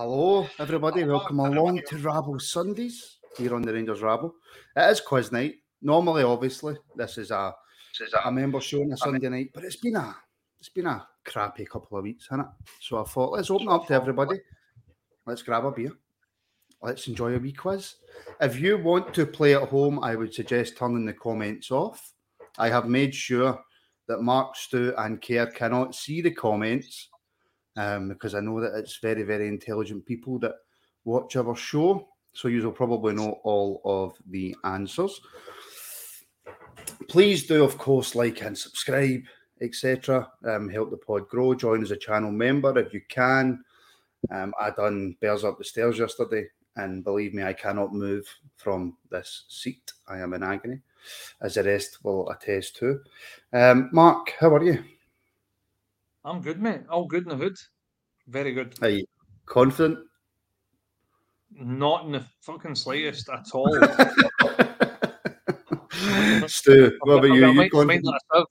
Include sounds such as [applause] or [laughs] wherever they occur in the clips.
Hello, everybody. Welcome along to Rabble Sundays here on the Rangers Rabble. It is quiz night. Normally, obviously, this is a a member show on a Sunday night, but it's been a it's been a crappy couple of weeks, hasn't it? So I thought let's open up to everybody. Let's grab a beer. Let's enjoy a wee quiz. If you want to play at home, I would suggest turning the comments off. I have made sure that Mark, Stu, and Kerr cannot see the comments um, because I know that it's very, very intelligent people that watch our show. So you will probably know all of the answers. Please do, of course, like and subscribe, etc. Um, help the pod grow. Join as a channel member if you can. Um, I done Bears Up the Stairs yesterday, and believe me, I cannot move from this seat. I am in agony, as the rest will attest to. Um, Mark, how are you? I'm good, mate. All good in the hood. Very good. Are you confident? Not in the fucking slightest at all. [laughs] Stu, what about you? I've you confident? mate that I serve.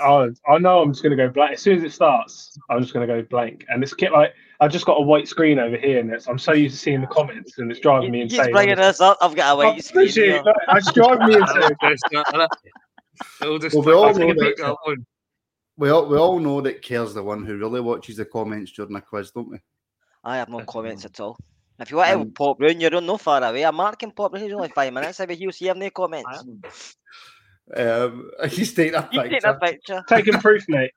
Oh, I know I'm just going to go blank. As soon as it starts, I'm just going to go blank. And it's kept like, I've just got a white screen over here, and it's, I'm so used to seeing the comments, and it's driving me You insane. just bringing this up. I've got a white screen. appreciate here. it. It's driving me [laughs] insane. It'll just Well, we all I'll know take that- pic of that one. We all, we all know that Kerr's the one who really watches the comments during a quiz, don't we? I have no comments at all. If you want to Um, pop round, you're no far away. I'm marking pop round. He's only five minutes away. He'll see have no comments. Um, [laughs] he's taking a You picture. take that picture. Taking proof, mate.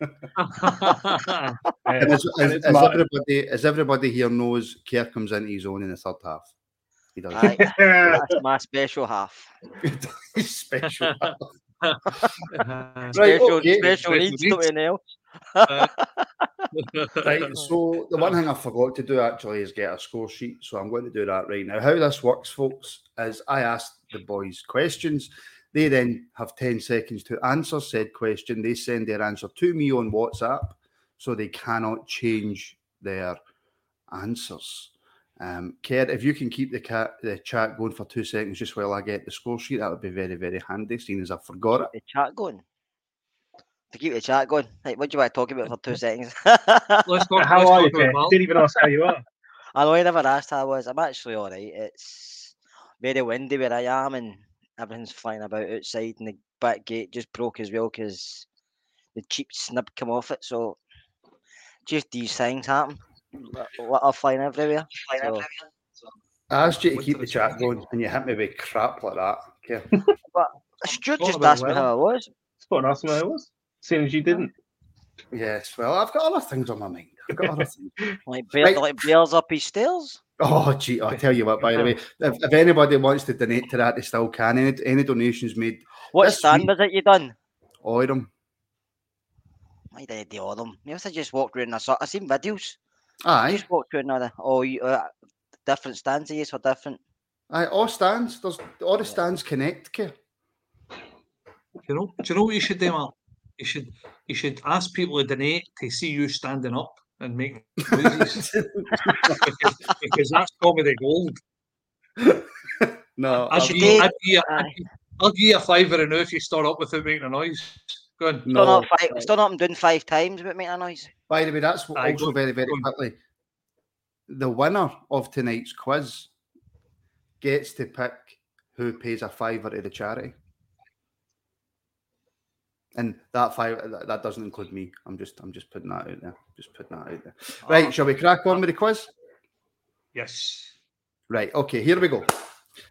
[laughs] [laughs] And Yeah. as, as, as everybody, as everybody here knows, Kerr comes into his own in the third half. He does. Aye, that's my special half. He's special. Right, Special, okay. special needs needs. something else. right. So the one thing I forgot to do actually is get a score sheet. So I'm going to do that right now. How this works, folks, is I ask the boys questions. They then have 10 seconds to answer said question. They send their answer to me on WhatsApp, so they cannot change their answers. Um, Kerr, if you can keep the, cat, the chat going for two seconds just while I get the score sheet, that would be very, very handy, seeing as I forgot it. The chat going. To keep the chat going. Hey, what do you want to talk about for two [laughs] seconds? Let's go. [laughs] How let's are you, to it, mate? Mark. Didn't even ask how you are. [laughs] I know I never asked how I was. I'm actually all right. It's very windy where I am, and everything's flying about outside, and the back gate just broke as well because the cheap snub come off it. So just these things happen. What are flying everywhere. So, I asked you to keep the chat going, and you hit me with crap like that. Kerr. [laughs] Stuart Thought just about asked me how I was. Spot on asking how it was. Seeing as you didn't. Yes, well, I've got other things on my mind. I've got other things. [laughs] Like, bear, Right. like bears up his stairs. Oh, gee, I'll tell you what, by the way, if, if anybody wants to donate to that, they still can. Any, any donations made, What This stand week- was it you done? all of them. I did the all of them. You must have just walked around. I saw. I seen videos. Aye, Just walked to another, the, oh, you, uh, different stands. Yes, or different. aye, all stands. There's all the stands connect. Care. You know, do you know what you should do, Mark? You should you should ask people to donate to see you standing up and make noises because, [laughs] because that's comedy gold. [laughs] no, I I've- should give, do- I'd give you, I'd Aye. give- I'll give you a fiver and if you start up without making a noise. Go on. Still no. not five. Still not. I'm doing five times, but making a noise. By the way, that's what Aye, also go- very, very quickly. The winner of tonight's quiz gets to pick who pays a fiver to the charity. And that five that, that doesn't include me. I'm just I'm just putting that out there. Just putting that out there. Right, ah. shall we crack on with the quiz? Yes. Right, okay, here we go.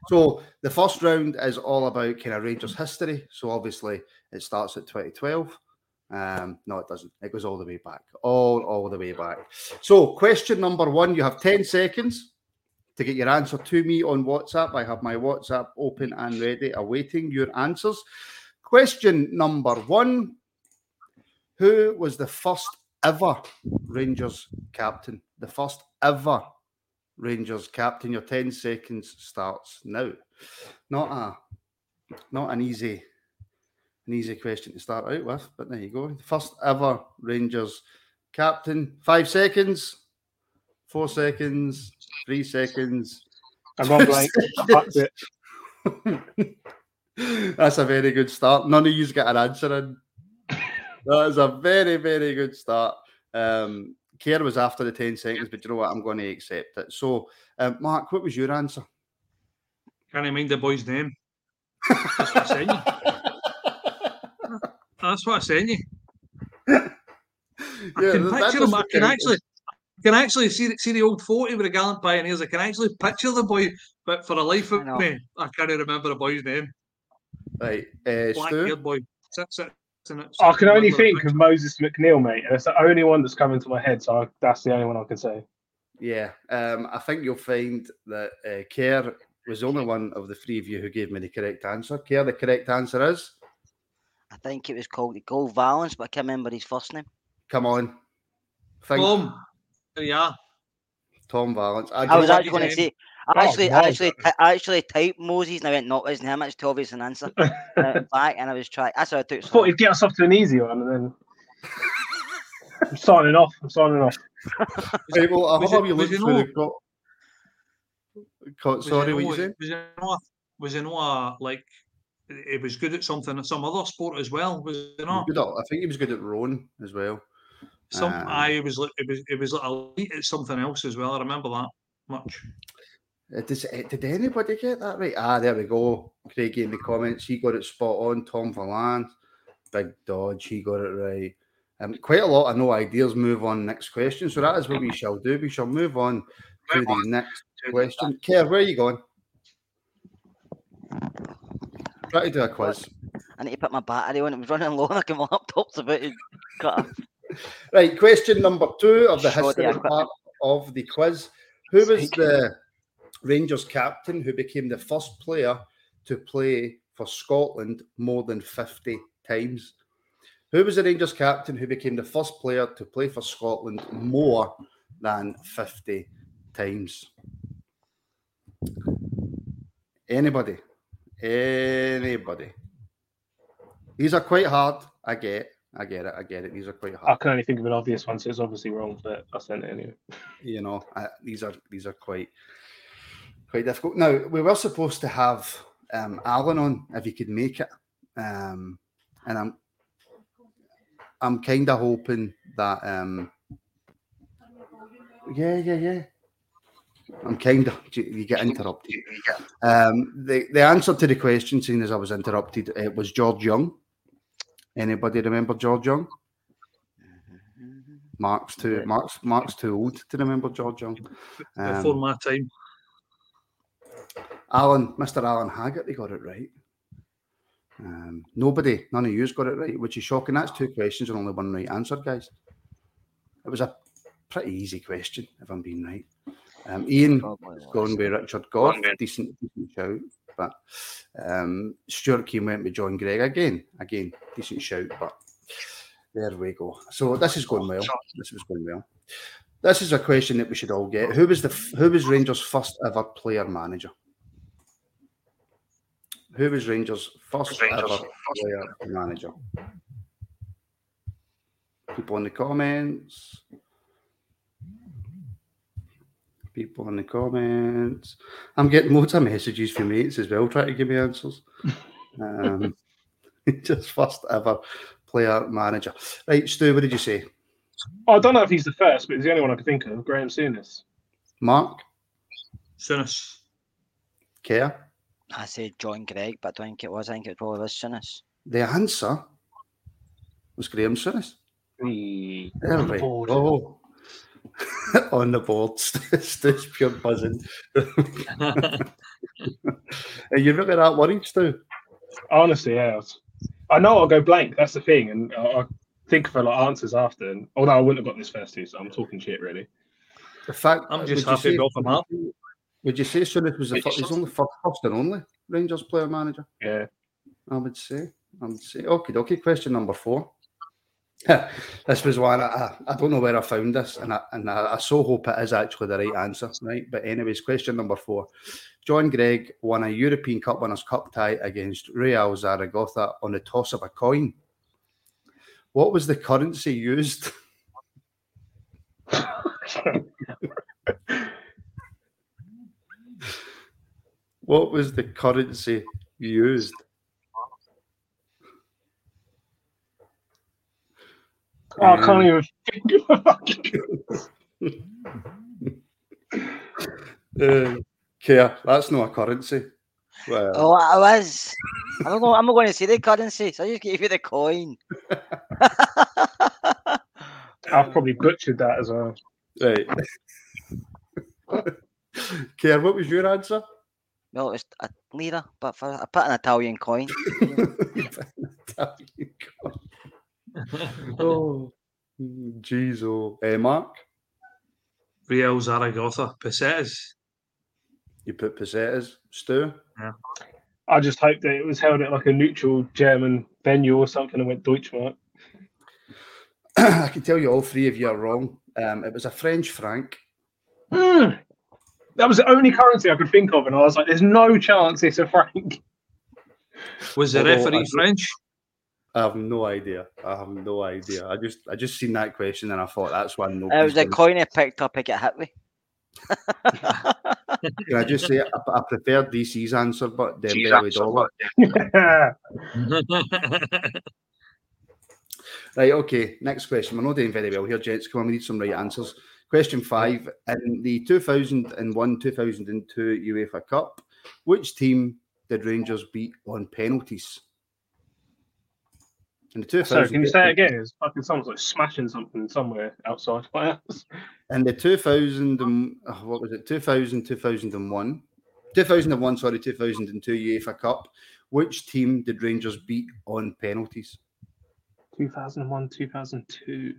So the first round is all about kind of Rangers history. So obviously it starts at 2012. Um, no, it doesn't. It goes all the way back. All all the way back. So question number one, you have 10 seconds to get your answer to me on WhatsApp. I have my WhatsApp open and ready, awaiting your answers. Question number one. Who was the first ever Rangers captain? The first ever Rangers captain. Your 10 seconds starts now. Not a not an easy an easy question to start out with, but there you go. First ever Rangers captain. Five seconds, four seconds, three seconds. I'm gone [laughs] blank. That's it. [laughs] That's a very good start. None of you's got an answer in. That is a very, very good start. Um, Care was after the 10 seconds, but you know what? I'm going to accept it. So, um, Mark, what was your answer? Can't I mind the boy's name? That's what I sent you. [laughs] That's what I sent you. I can that- that picture him. I can actually, I can actually see the- see the old photo with the gallant pioneers. I can actually picture the boy, but for the life of know. me, I can't remember the boy's name. Right, uh, Black Stu? haired boy. Sits, sits it. I can only think of. Moses McNeil, mate, and it's the only one that's coming to my head. So I, that's the only one I can say. Yeah, um, I think you'll find that uh, Kerr was the only one of the three of you who gave me the correct answer. Kerr, the correct answer is I think it was called the Gold Vallance, but I can't remember his first name. come on. Think Boom. There you are. Tom Vallance. I was actually going to say. I Oh, actually, wow. I actually, ty- I actually typed Moses, and I went, "No, it isn't him. It's too obvious an answer." [laughs] And I went back, and I was trying. That's how I took. I thought he'd get us off to an easy one, and then I'm signing off. I'm signing off. [laughs] Right, well, I'll was have it- you look was through the no- co- co- Was Sorry, he what you saying? Was he not? Was he not a, like? He was good at something, some other sport as well. Was he He not? good at- I think he was good at rowing as well. Some, Um, I was like it was it was like elite at something else as well. I remember that much. Does, uh, did anybody get that right? Ah, there we go. Craig in the comments, he got it spot on. Tom Vallance, Big Dodge, he got it right. Um, quite a lot of no ideas. Move on next question. So that is what we shall do. We shall move on to the next question. Kerr, where are you going? Try to do a quiz. I need to put my battery on. It was running low, and my laptop's about to cut. off. [laughs] Right, question number two of the Sorry, history part of the quiz. Who was the Rangers captain who became the first player to play for Scotland more than 50 times? Who was the Rangers captain who became the first player to play for Scotland more than 50 times? Anybody? Anybody? These are quite hard. I get. I get it. I get it. These are quite hard. I can only think of an obvious one, so it's obviously wrong, but I sent it anyway. you know uh, these are these are quite quite difficult. Now we were supposed to have um alan on if he could make it. Um and i'm i'm kind of hoping that um yeah yeah yeah. I'm kind of you get interrupted. Um the the answer to the question seeing as i was interrupted it was george young. Anybody remember george young? Mark's too Mark's Mark's too old to remember George Young. Before Um, my time. Alan, Mr. Alan Haggerty got it right. Um, nobody, none of you's got it right, which is shocking. That's two questions and only one right answer, guys. It was a pretty easy question, if I'm being right. Um, Ian Probably has gone with Richard Gough, decent, decent shout. But um, Stuart Keane went with John Greig again, again, decent shout. But There we go. So this is going well. This is going well. This is a question that we should all get. Who was the who was Rangers' first ever player manager? Who was Rangers' first Rangers. ever player manager? People in the comments. People in the comments. I'm getting loads of messages from mates as well, trying to give me answers. [laughs] Um, [laughs] just first ever player manager. Right, Stu, what did you say? I don't know if he's the first, but he's the only one I can think of. Graham Souness. Mark? Souness. Care? I said John Greig, but I don't think it was. I think it probably was Souness. The answer was Graham Souness. Hey, there we go. Oh. [laughs] on the board. [laughs] Stu's pure buzzing. [laughs] Are you really that worried, Stu? Honestly, yeah. I know I'll go blank. That's the thing, and I think for like answers after. And although I wouldn't have got this first two, so I'm talking shit really. The fact I'm just happy to them up. Would you say Souness was the first, he's only first, first and only Rangers player manager? Yeah, I would say. I would say. Okay, okay. Question number four. [laughs] this was one I, I don't know where I found this, and I and I, I so hope it is actually the right answer, right? But anyways, question number four: John Greig won a European Cup Winners' Cup tie against Real Zaragoza on the toss of a coin. What was the currency used? [laughs] [laughs] what was the currency used? Oh, I can't even think [laughs] uh, Kia, that's not a currency. Well, oh, I was. I'm not, I'm not going to say the currency, so I just gave you the coin. [laughs] I've probably butchered that as well. Right. [laughs] Kia, what was your answer? Well, it was a lira, but for, I put an Italian coin. Italian [laughs] coin. oh, jeez, oh. Uh, Mark? Real Zaragoza, pesetas. You put pesetas, Stu? Yeah. I just hope that it was held at like a neutral German venue or something and went Deutschmark. [clears throat] I can tell you all three of you are wrong. Um, it was a French franc. Mm. That was the only currency I could think of, and I was like, "There's no chance it's a franc." Was the referee French? I have no idea. I have no idea. I just I just seen that question and I thought that's one. Uh, it was a coin I picked up. I get hit with. [laughs] Can I just say I, I prefer DC's answer, but Dembele dollar. [laughs] [laughs] right. Okay. Next question. We're not doing very well here, gents. Come on, we need some right answers. Question five: In the 2001-2002 UEFA Cup, which team did Rangers beat on penalties? In the 2000, Sorry, can you say it again? It's fucking someone's like smashing something somewhere outside my house. In the 2000, and, oh, what was it? 2000, 2001. 2001, sorry, 2002 UEFA Cup. Which team did Rangers beat on penalties? 2001, 2002.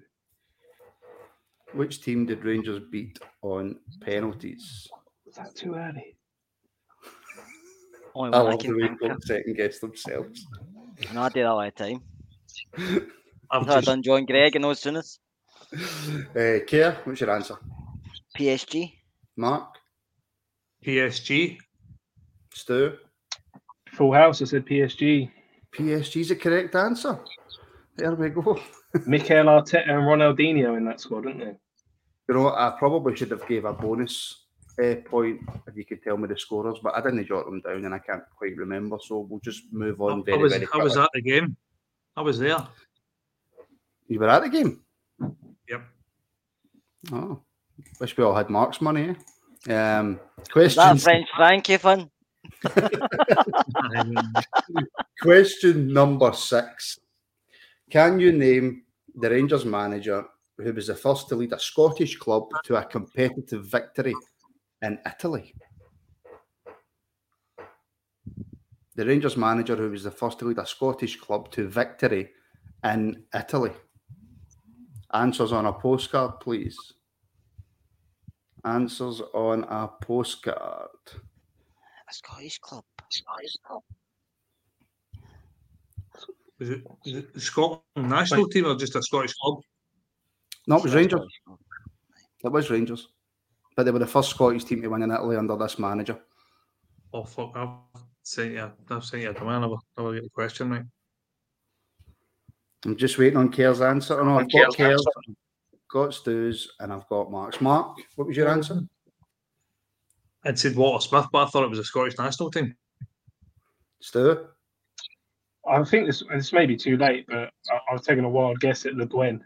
Which team did Rangers beat on penalties? Was that too early? Only I one I love the can way people of. second guess themselves. No, I do that all the time. I've I've just, done John Greig and those soonest. Uh, Kia, what's your answer? PSG. Mark? PSG. Stu? Full house. I said PSG. PSG's the correct answer. There we go. [laughs] Mikel Arteta and Ronaldinho in that squad, didn't they? You know, I probably should have gave a bonus uh, point if you could tell me the scorers, but I didn't jot them down and I can't quite remember. So we'll just move on very, I was, very I was at the game. I was there. You were at the game? Yep. Oh, wish we all had Mark's money. Eh? Um, That questions. French Frankie fun. [laughs] [laughs] Question number six. Can you name the Rangers manager who was the first to lead a Scottish club to a competitive victory in Italy? The Rangers manager who was the first to lead a Scottish club to victory in Italy. Answers on a postcard, please. Answers on a postcard. A Scottish club. Was it, was it the Scotland national team or just a Scottish club? No, it was Rangers. It was Rangers. But they were the first Scottish team to win in Italy under this manager. Oh fuck! I've sent you. I've sent you a demand. I'll, I'll get the question mate. I'm just waiting on Kerr's answer. Oh, no, I've got Kerr's, got Stu's, and I've got Mark's. Mark, what was your answer? I'd said Walter Smith, but I thought it was a Scottish national team. Stu? I think this this may be too late, but I, I was taking a wild guess at Le Guen.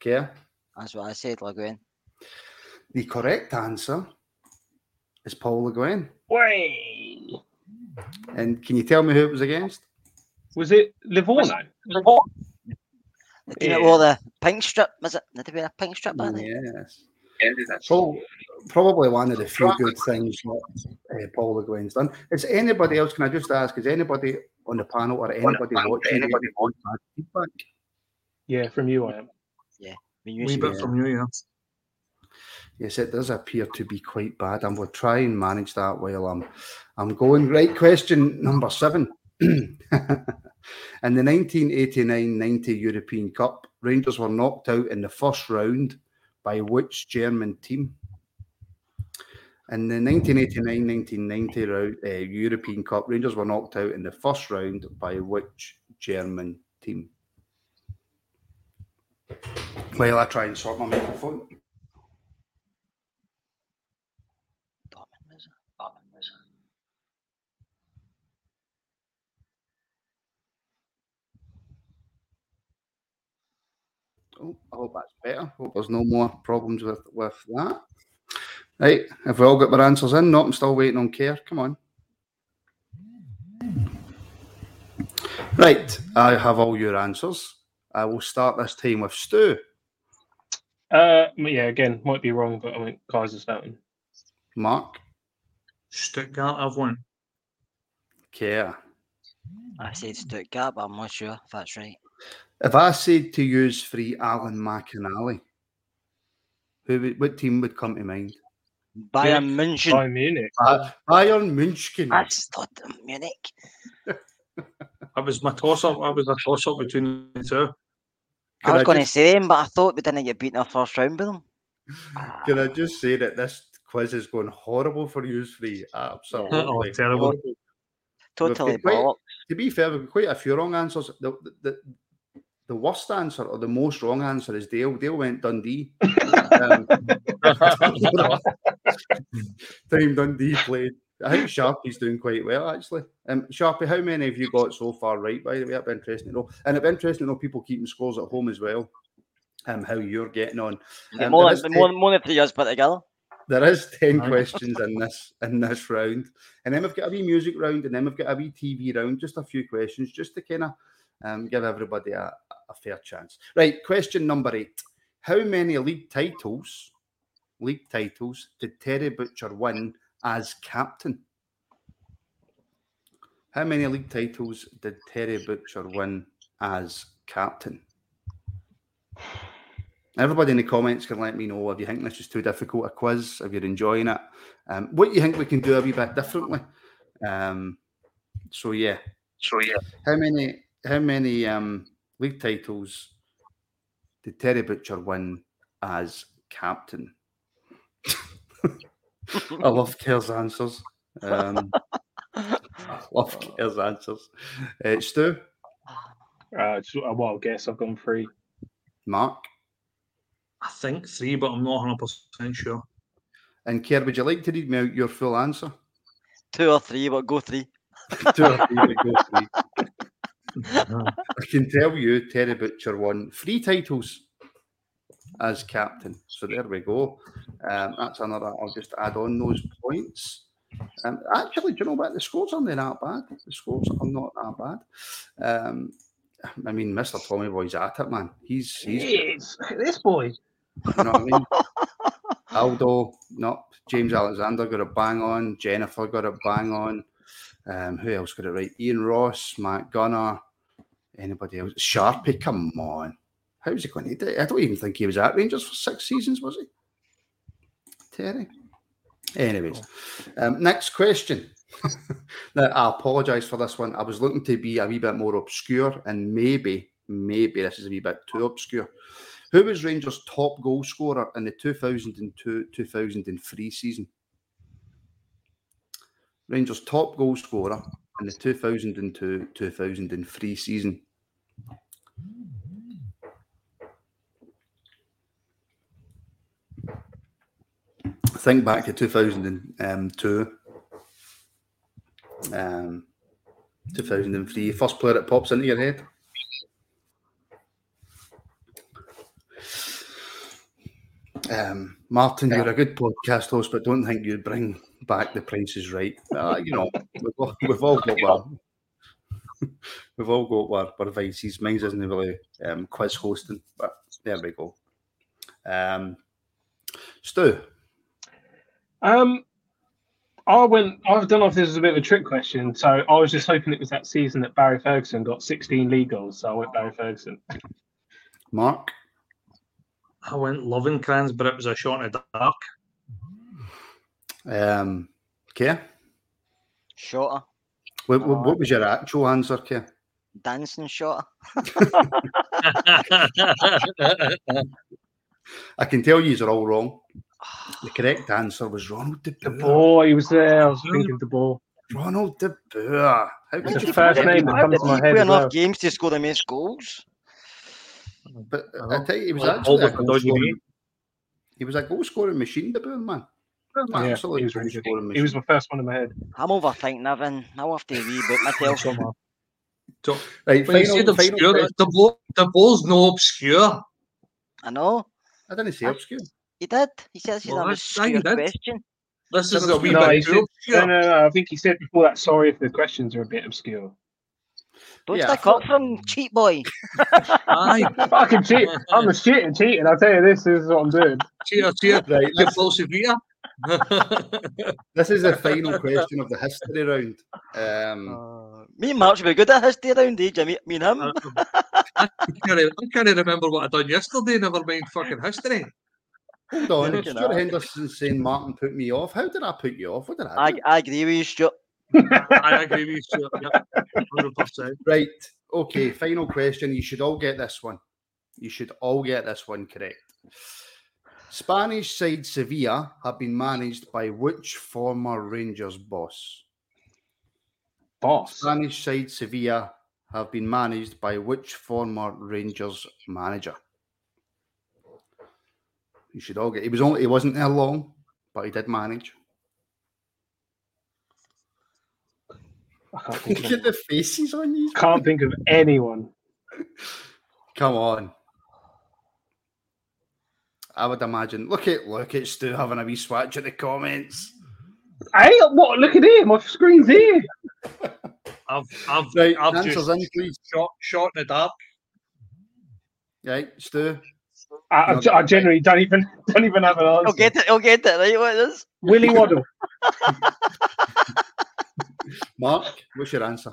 Kerr? That's what I said, Le Guen. The correct answer is Paul Le Guen. Way. And can you tell me who it was against? Was it Livorno? The team that wore the pink strip, was it? Did they wear a pink strip back then? Yes. So, probably one of the few good things that uh, Paul Le Guen's done. Is anybody else? Can I just ask? Is anybody on the panel or anybody watching? Anybody feedback? Yeah, from you, I am. Yeah. Wee bit from you, yeah. Yes, it does appear to be quite bad, and we'll try and manage that while I'm I'm going. Right, question number seven. [clears throat] In the 1989-90 European Cup, Rangers were knocked out in the first round by which German team? In the 1989-1990 uh, European Cup, Rangers were knocked out in the first round by which German team? Well, I try and sort my microphone. Oh, I hope that's better. Hope there's no more problems with with that. Right, if we all got our answers in, not I'm still waiting on care. Come on. Right, I have all your answers. I will start this time with Stu. Uh, yeah, again, might be wrong, but I think Kaiserslautern. Mark. Stuttgart, I've won. Care. I said Stuttgart, but I'm not sure if that's right. If I said to use free Alan McInally, who would, what team would come to mind? Bayern München. Bayern Munich. Uh, Bayern München. [laughs] I just thought the Munich. That was my toss up. That was a toss up between the two. I was going to say them, but I thought we didn't get beaten in the first round with them. Can I just say that this quiz is going horrible for you three? Absolutely. [laughs] Oh, terrible. horrible. Totally We've quite- To be fair, we've got quite a few wrong answers. The, the, the worst answer or the most wrong answer is Dale. Dale went Dundee. [laughs] um, [laughs] time Dundee played. I think Sharpie's doing quite well actually. Um, Sharpie, how many have you got so far right? By the way, that'd be interesting to know. And it'd be interesting to know people keeping scores at home as well. Um, how you're getting on. Um, more, there is than, ten- more, more than three years put together. there is 10 questions in this in this round. And then we've got a wee music round and then we've got a wee TV round, just a few questions, just to kind of um, give everybody a, a fair chance. Right, question number eight. How many league titles, league titles, did Terry Butcher win as captain? How many league titles did Terry Butcher win as captain? Everybody in the comments can let me know if you think this is too difficult a quiz, if you're enjoying it, um, what you think we can do a wee bit differently. Um, so yeah, so yeah, how many how many um, league titles did Terry Butcher win as captain? I love Kerr's answers. Um, [laughs] I love Kerr's answers. Uh, Stu, Uh, just a wild guess. I've gone three. Mark, I think three, but I'm not 100% sure. and Kerr, would you like to read me out your full answer? Two or three, but go three. [laughs] Two or three, but go three. [laughs] I can tell you, Terry Butcher won three titles as captain. So there we go. Um, that's another. I'll just add on those points. Um, actually, do you know what? The scores aren't that bad. The scores are not that bad. Um, I mean, Mr. Tommy Boy's at it, man. He's he's. Yes, this boy. You know what I mean? [laughs] Aldo, no. James Alexander got a bang on. Jennifer got a bang on. Um, who else got it right? Ian Ross, Matt Gunner, anybody else? Sharpie, come on. How's he going to do it? I don't even think he was at Rangers for six seasons, was he? Terry. Anyways, um, next question. [laughs] now, I apologise for this one. I was looking to be a wee bit more obscure, and maybe, maybe this is a wee bit too obscure. Who was Rangers' top goal scorer in the 2002 2003 season? Rangers' top goal scorer in the 2002 2003 season. Think back to 2002, um, 2003. First player that pops into your head. Um, Martin, you're a good podcast host, but don't think you'd bring back the prices right. Uh, you know, we've all, we've all got our, [laughs] we've all got our, our vices. Mine isn't really um, quiz hosting, but there we go. Um, Stu, Um, I went. I don't know if this is a bit of a trick question. So I was just hoping it was that season that Barry Ferguson got 16 league goals. So I went Barry Ferguson. Mark, I went Lovenkrands, but it was a shot in the dark. um, Keir, Shorter. what, what, what was your actual answer, Keir? Dancing shorter. [laughs] [laughs] I can tell you are all wrong. The correct answer was Ronald De The Boer. ball, he was there. I was thinking the ball. Ronald De Boer. How It's the first name that that? comes to my head enough well. games to score the most goals. But I tell you, he was Well, actually a goal scoring, Knee. He was a goal scoring machine, De Boer, man. Yeah, he was really goal good. scoring He was my first one in my head. I'm overthinking everything. I'll have to reboot myself. So, Right, when you final, said final obscure, the, ball, the ball's no obscure. I know. I didn't say obscure. He did. He says he's Well, an that's- aye, you obscure question. This is a wee No, bit said, too no, no, no. I think he said before that. Sorry if the questions are a bit obscure. Don't Yeah, I stick up from cheat boy. Aye, [laughs] Fucking cheat. I'm a cheating, cheating. I'll tell you this, this is what I'm doing. cheer, cheer. Right, You this, persevere. [laughs] this is the final question of the history round. Um, Uh, me and Mark should be good at history round age. I me and him. I, I, can't, I can't remember what I done yesterday, never mind fucking history. Hold on, Look at Stuart. Henderson saying Martin put me off. How did I put you off? What did I I. I agree with you, Stuart. I agree with you, Stuart. Yep, 100%. Right. Okay. Final question. You should all get this one. You should all get this one correct. Spanish side Sevilla have been managed by which former Rangers boss? Boss. Spanish side Sevilla have been managed by which former Rangers manager? You should all get. He was only. He wasn't there long, but he did manage. I can't [laughs] think, Look of, at the faces on you. can't think of anyone. Come on. I would imagine. Look at look at Stu having a wee swatch at the comments. Hey, what? Look at here. My screen's here. I've, I've, Right, I've answers just in, please. shot, shot in the dark. Right, Stu. I, I, I generally don't even [laughs] don't even have an answer. I'll get it. I'll get it. Right, what it is? Willie Waddell. [laughs] Mark, what's your answer?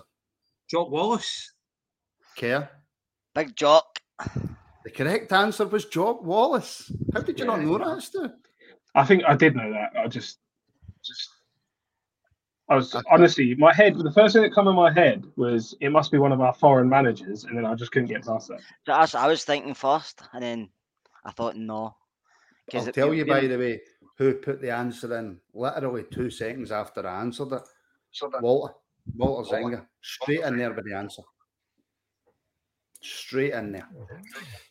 Jock Wallace. Care? Big jock. The correct answer was Jock Wallace. How did you not know that, Stu? I think I did know that. I just, just, I was Okay. honestly, my head. The first thing that came in my head was it must be one of our foreign managers, and then I just couldn't get past that. So that's I was thinking first, and then I thought no. I'll tell you, by the way, who put the answer in literally two seconds after I answered it. Walter. Walter Zenga. Straight in there with the answer. Straight in there.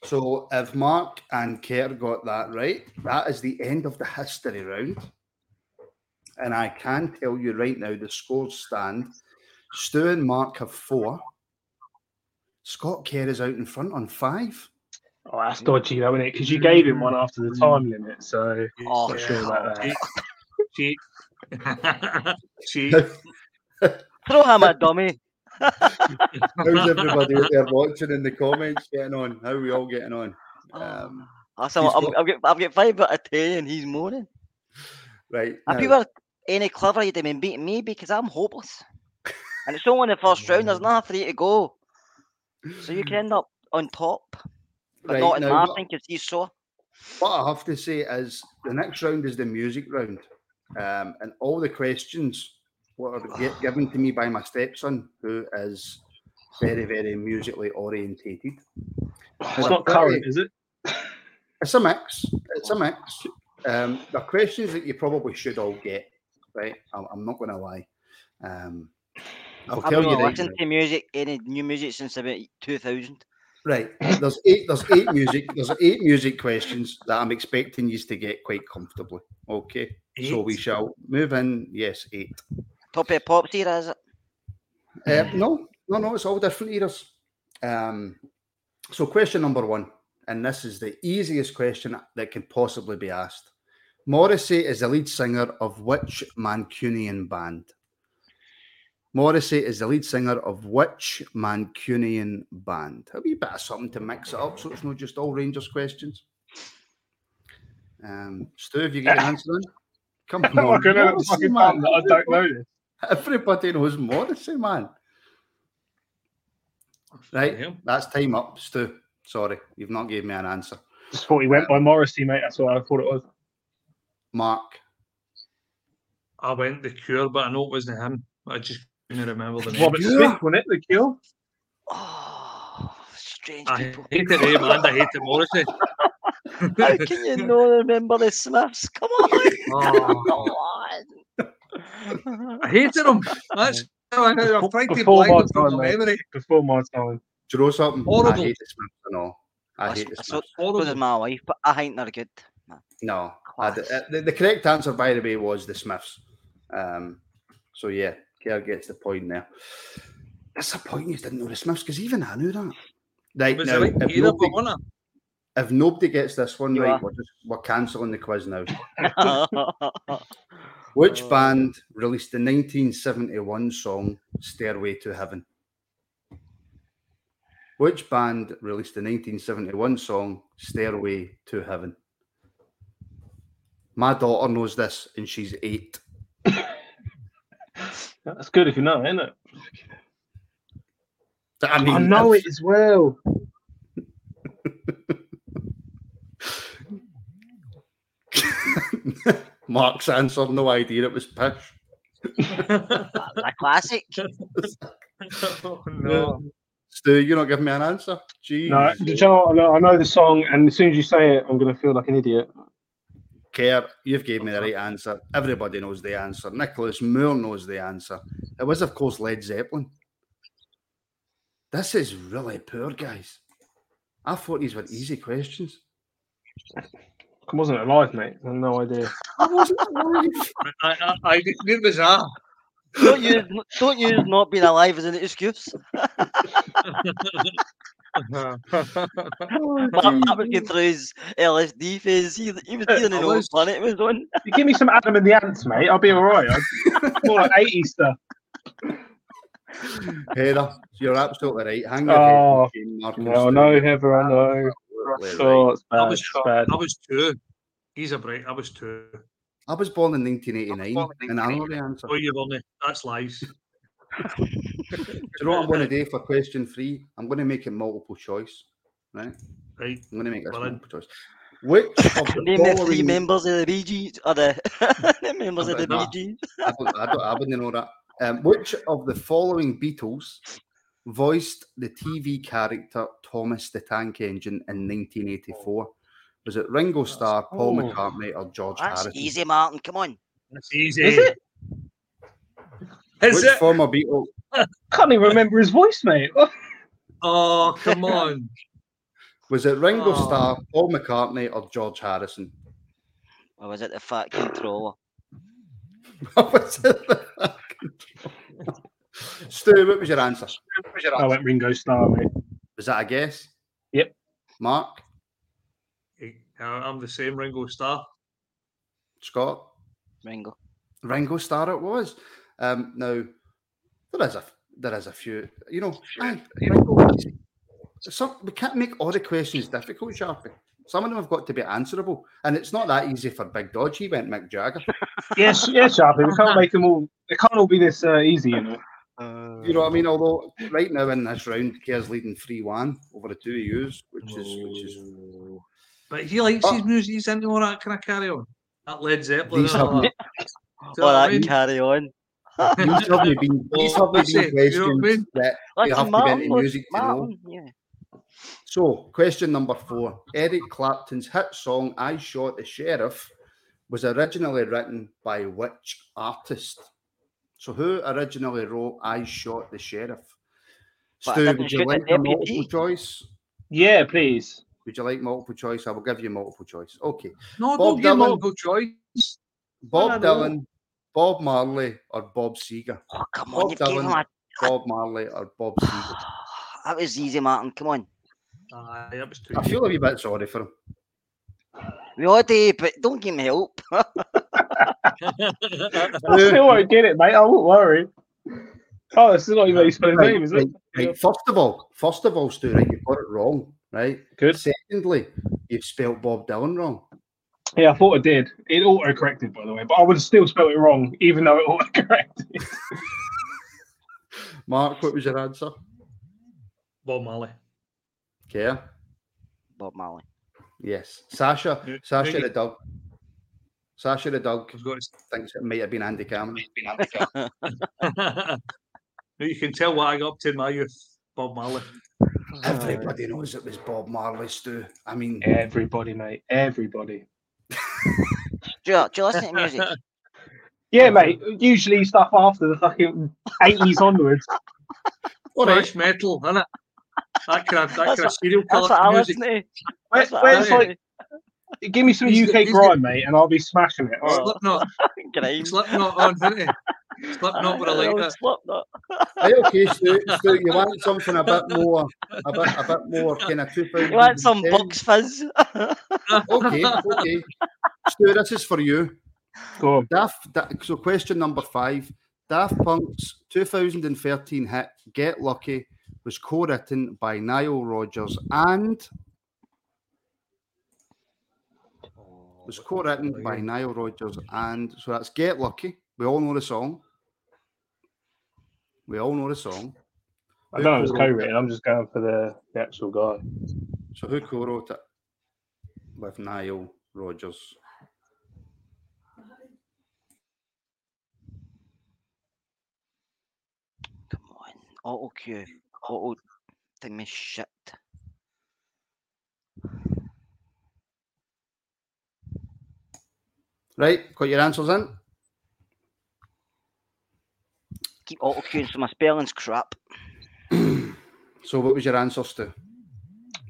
So if Mark and Kerr got that right, that is the end of the history round. And I can tell you right now the scores stand. Stu and Mark have four. Scott Kerr is out in front on five. Oh, that's dodgy, though, isn't it? Because you mm. gave him one after the time limit, so Oh, not sure about that. Cheat. Cheat. [laughs] Throw him a dummy. [laughs] How's everybody out there watching in the comments getting on? How are we all getting on? Oh. Um, I said, he's I'm, got- I've, got, I've got five out of ten, and he's moaning. right. If now- you were any clever, you'd have been beating me because I'm hopeless. and it's only the first round. There's mm. another three to go, so you can end up on top, but Right, not in now, what- Martin because he's sore. What I have to say is the next round is the music round, um, and all the questions were [sighs] are given to me by my stepson, who is very, very musically orientated. It's not current, is it? It's a mix. It's a mix. Um, they're questions that you probably should all get, right? I'm, I'm not going to lie. Um, I'll I've tell not you right listened now. to music, any new music since about 2000. Right. [laughs] There's eight. There's eight music. There's eight music questions that I'm expecting you to get quite comfortably. Okay. So we shall move in. Yes, eight. Top of Pops era, is it? Uh, no, no, no. It's all different eras. Um, so question number one, and this is the easiest question that can possibly be asked. Morrissey is the lead singer of which Mancunian band? Morrissey is the lead singer of which Mancunian band? A wee bit of something to mix it up so it's not just all Rangers questions. Um, Stu, have you got an answer in? Come [laughs] I'm on, not Morrissey, fucking man. that I don't know this. Everybody knows Morrissey, man. Right, that's time up, Stu. Sorry, you've not gave me an answer. Just thought he went by Morrissey, mate. That's what I thought it was. Mark, I went the Cure, but I know it wasn't him. I just couldn't remember the name. Robert Yeah. Smith, wasn't it? The Cure. Oh, strange I people. hate it, Ray, and I hate it, Morrissey. How can you [laughs] not remember the Smiths? Come on. Oh, Come I hated him. That's how I, I'm trying to Before blind my from time, my memory. Before my time. do you know something? I Horrible. hate the Smiths and all. I That's- hate the Smiths. So does Horrible. my wife, but I think they're good. No, I d- Class. uh, the, the correct answer, by the way, was the Smiths. Um, so yeah, Kerr gets the point there. That's a point you didn't know the Smiths because even I knew that. Right Was now, if nobody, if nobody gets this one You right, are. we're just we're cancelling the quiz now. [laughs] Which Oh. band released the 1971 song Stairway to Heaven? Which band released the 1971 song Stairway to Heaven? My daughter knows this and she's eight. [laughs] [laughs] That's good if you know, isn't it? I I know if- it as well. Mark's answer, no idea, it was Pish. a [laughs] classic. [laughs] oh, no. Stu, you're not giving me an answer? Jeez. No, do you know what? I know, I know the song, and as soon as you say it, I'm going to feel like an idiot. Kerr, you've gave me the right answer. Everybody knows the answer. Nicholas Moore knows the answer. It was, of course, Led Zeppelin. This is really poor, guys. I thought these were easy questions. I wasn't alive, mate. I have no idea. I wasn't alive. I, I, I, neither was I. Don't use don't use not being alive as an excuse. [laughs] [laughs] Mark, Mark was going through his LSD phase. He, he was dealing I in what planet was on. You give me some Adam and the Ants, mate. I'll be all right. I'm more like 80s stuff. Heather, you're absolutely right. Hang your Oh, head, Shane, Mark, and No, Stu. no, Heather, I know. Absolutely Oh, right. it's bad. I was, It's bad. I was two. He's a bright. I was two. I was born in 1989, and I know the answer. Oh, you only. That's lies. Do you know what I'm going to do for question three? I'm going to make it multiple choice. Right? Right. I'm going to make this Well, multiple choice. Which [laughs] of the Name the three members of the Bee Gees, or the, [laughs] the members of the Bee Nah. Gees. I, don't, I, don't, I wouldn't know that. Um, which of the following Beatles voiced the TV character Thomas the Tank Engine in 1984? Was it Ringo Starr, Paul Oh. McCartney, or George That's Harrison? easy, Martin. Come on. That's easy. Is it? Is Which it? former Beatle? [laughs] can't even remember his voice, mate. [laughs] Oh, come [laughs] on. Was it Ringo Oh. Starr, Paul McCartney, or George Harrison? Or was it the fat controller? Was it- the Fat Stu, what was your answer? I went Ringo Starr, mate. Was that a guess? Yep. Mark, uh, I'm the same Ringo Starr. Scott, Ringo. Ringo Starr it was. Um, now there is a there is a few, you know. aye, Ringo, some, we can't make all the questions difficult, Sharpie. Some of them have got to be answerable, and it's not that easy for Big Dodge. He went Mick Jagger. [laughs] Yes, yes, Sharpie. We can't make them all. They can't all be this uh, easy, you know. You know what I mean? Although right now in this round, Kerr's leading three one over the two of yous, which is which is But he likes Oh. his music. He's into all that kind of carry on. That Led Zeppelin. These have- that. Do you know Or what I that mean? carry on. [laughs] These have me been, these have me been it, you know what I questions mean? that you Listen, have to get into was- music to know. Yeah. So, question number four. Eric Clapton's hit song I Shot the Sheriff was originally written by which artist? So, who originally wrote I Shot the Sheriff? But Stu, would you like a multiple deputy. choice? Yeah, please. Would you like multiple choice? I will give you multiple choice. Okay. No, Bob don't give multiple choice. Bob I know. Dylan, Bob Marley, or Bob Seger? Oh, come Bob on, you gave him Dylan. a... Bob Marley or Bob [sighs] Seger? That was easy, Martin. Come on. Aye, that was too I feel a wee bit sorry for him. We all do, but don't give me help. [laughs] [laughs] I still won't get it, mate. I won't worry. Oh, this is not even how you his Right, name, is it? right, right. First of all, first of all, Stu, right, you got it wrong, right? Good. Secondly, you've spelled Bob Dylan wrong. Yeah, I thought it did. It auto corrected, by the way, but I would have still spelled it wrong, even though it auto corrected. [laughs] Mark, what was your answer? Bob Marley. Okay. Bob Marley. Yes. Sasha, Yeah, Sasha the dog. Sasha the dog I've got to thinks it might have been Andy Cameron. [laughs] [laughs] you can tell what I got up to in my youth. Bob Marley. Everybody knows it was Bob Marley, Stu. I mean, Everybody, mate. Everybody. Do you, do you listen to music? [laughs] Yeah, mate. Usually stuff after the fucking 80s onwards. all right. Thrash metal, innit? That kind of that kind of what- serial That's killer what music. Where, That's where's listen like, give me some He's UK got- he's grime, mate, and I'll be smashing it. Slipknot, [laughs] to. Slipknot on, isn't it? [laughs] Slipknot would have liked that. Slipknot. Right, okay, Stu, [laughs] Stu, you want something a bit more, a bit, a bit more kind of 2010? You want some Bucks Fizz? [laughs] Okay, okay. Stu, this is for you. Go on. Daft, Da- so question number five. Daft Punk's 2013 hit Get Lucky was co-written by Nile Rodgers and was co-written by Nile Rodgers and so that's Get Lucky. We all know the song. We all know the song. I know it was co-written. I'm just going for the, the actual guy. So who co-wrote it with Nile Rodgers? Come on. Auto cue. Auto thing me shit. Right, got your answers in? Keep auto cueing so my spelling's crap. [clears throat] So what was your answers to?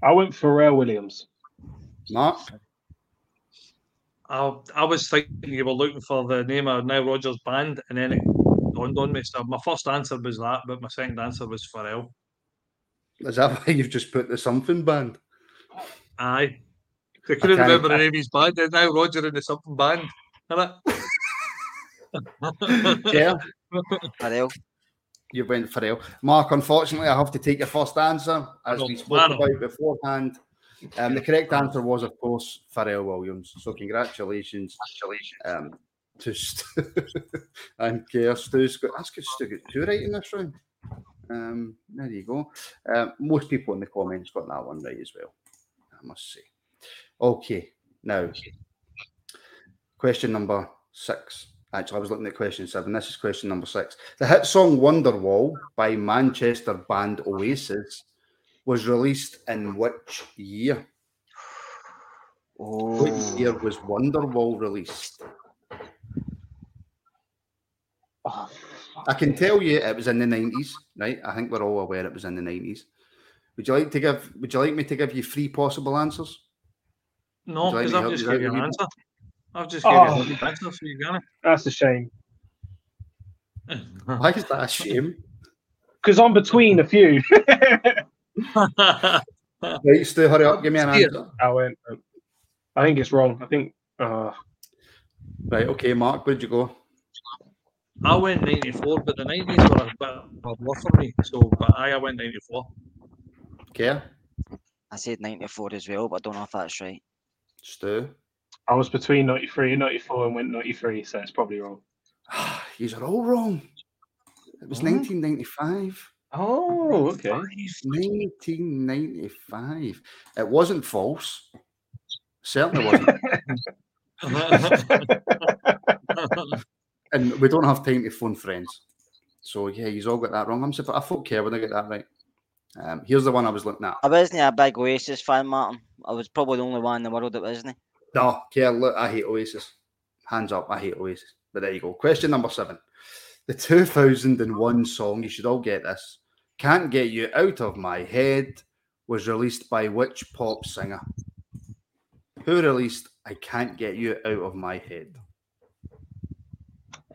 I went Pharrell Williams. Mark? I, I was thinking you were looking for the name of Nile Rodgers' band, and then it dawned on me. So my first answer was that, but my second answer was Pharrell. Is that [laughs] why you've just put the something band? Aye. I couldn't can't- remember the name of his band. There's Nile Rodgers in the something band. innit? [laughs] Yeah, Pharrell. you went Pharrell. Mark, unfortunately, I have to take your first answer as we spoke about beforehand. Um, the correct answer was, of course, Pharrell Williams. So congratulations, um, to Stu and Kerr. Stu's got that's good. Stu got two right in this round. Um, there you go. Uh, most people in the comments got that one right as well. I must say. Okay, now question number six. Actually, I was looking at question seven. This is question number six. The hit song Wonderwall by Manchester band Oasis was released in which year? Oh. Which year was Wonderwall released? Oh, I can tell you it was in the nineties, right? I think we're all aware it was in the nineties. Would you like to give? Would you like me to give you three possible answers? no, Would you like because I've just help gave you you out an answer. I've just gave you Oh. an answer, so you got that's a shame. Why is that a shame? Because I'm between a few. [laughs] Right, Stu, hurry up, give me an answer. I went. I think it's wrong. I think. Uh, Right, okay, Mark, where'd you go? I went 94, but the 90s were a bit of a for me. So, but I, I went 94. Okay, I said 94 as well, but I don't know if that's right. Stu. I was between 93 and 94 and went 93, so it's probably wrong. [sighs] These are all wrong. It was What? 1995. Oh, okay. 1995. It wasn't false. Certainly wasn't. [laughs] and we don't have time to phone friends. So yeah, you've all got that wrong. I'm surprised. I thought when I get that right. Um, here's the one I was looking at. I wasn't a big Oasis fan, Martin. I was probably the only one in the world that wasn't. No, Kerr, look, I hate Oasis. Hands up, I hate Oasis. But there you go. Question number seven. The 2001 song, you should all get this, Can't Get You Out of My Head, was released by which pop singer? Who released I Can't Get You Out of My Head?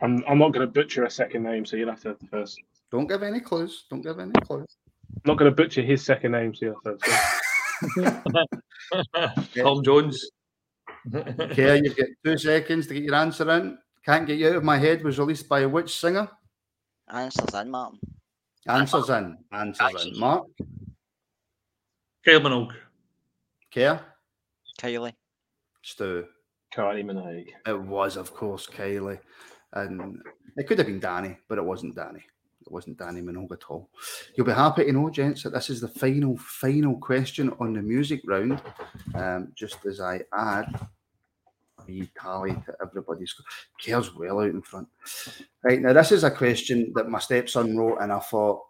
I'm, I'm not going to butcher a second name, so you'll have to have the first. Don't give any clues. Don't give any clues. I'm not going to butcher his second name, so you'll have to have the first. [laughs] Tom Jones. [laughs] Okay, you get two seconds to get your answer in. Can't Get You Out of My Head was released by which singer? Answers in, Martin. Answers in. Answers in. Mark? Kyle Minogue. Kerr? Kylie. Stu? Kylie Minogue. It was, of course, Kylie. And it could have been Dannii, but it wasn't Dannii. It wasn't Dannii Minogue at all. You'll be happy to know, gents, that this is the final, final question on the music round. Um, just as I add a tally to everybody's. Kerr's well out in front. Right, now this is a question that my stepson wrote, and I thought,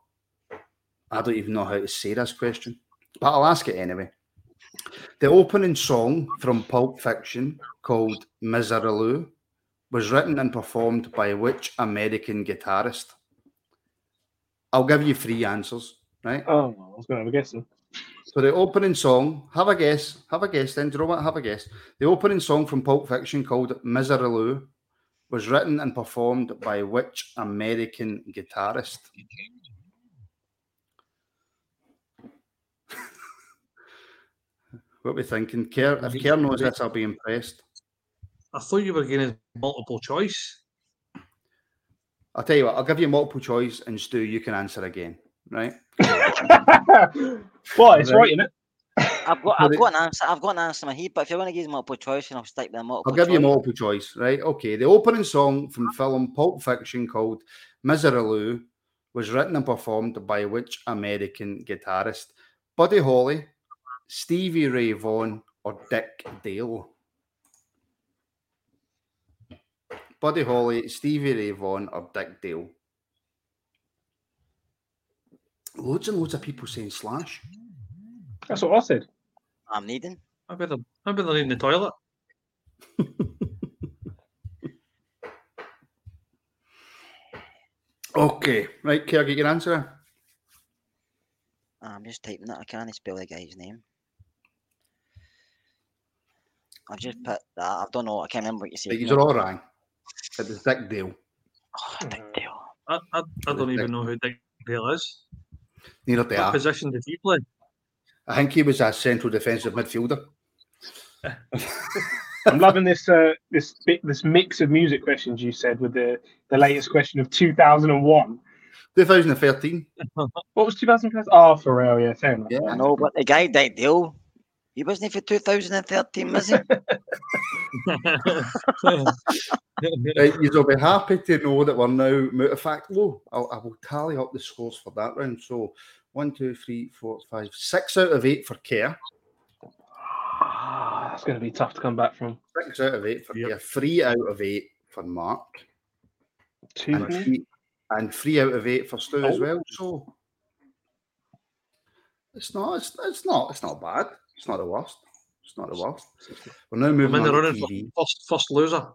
I don't even know how to say this question, but I'll ask it anyway. The opening song from Pulp Fiction called Misirlou was written and performed by which American guitarist? I'll give you three answers, right? Oh, I was going to have a guess. Then. So the opening song, have a guess, have a guess then, do you know what? Have a guess. The opening song from Pulp Fiction called Misirlou was written and performed by which American guitarist? [laughs] what are we thinking? Kerr, if Kerr knows this, I'll be impressed. I thought you were getting multiple choice. I'll tell you what, I'll give you multiple choice and Stu, you can answer again, right? [laughs] well, it's right, isn't it? I've got, [laughs] I've got an answer. I've got an answer in my head, but if you're going to give me multiple choice, then I'll stick with multiple. I'll give choice. you multiple choice, right? Okay. The opening song from film Pulp Fiction called Misirlou was written and performed by which American guitarist? Buddy Holly, Stevie Ray Vaughan, or Dick Dale? Buddy Holly, Stevie Ray Vaughan, or Dick Dale? Loads and loads of people saying Slash. That's what I said. I'm needing. I better, I better in the toilet. [laughs] Okay, right, Kerr, get your answer. I'm just typing that. I can't spell the guy's name. I've just put that. I don't know. I can't remember what you said. These are all wrong. It was Dick Dale. Oh, Dick Dale. I, I, I don't even know who Dick Dale is. Neither they What are. position did he play? I think he was a central defensive midfielder. [laughs] I'm loving this uh, this bit, this mix of music questions you said with the the latest question of 2001. 2013. What was 2000? Oh, Pharrell, yeah, fair enough. Yeah. I know, but the guy Dick Dale, he wasn't for 2013, was he? [laughs] Right, you'll be happy to know that we're now out of fact low. I'll, I will tally up the scores for that round. So one, two, three, four, five, six out of eight for Kerr. Ah, that's going to be tough to come back from. Six out of eight for Yep. Kerr. Three out of eight for Mark. Two And three, and three out of eight for Stu as Oh. well. So it's not it's, it's not it's not bad. It's not the worst. It's not the worst. We're now I'm moving in the on to running for first, first loser.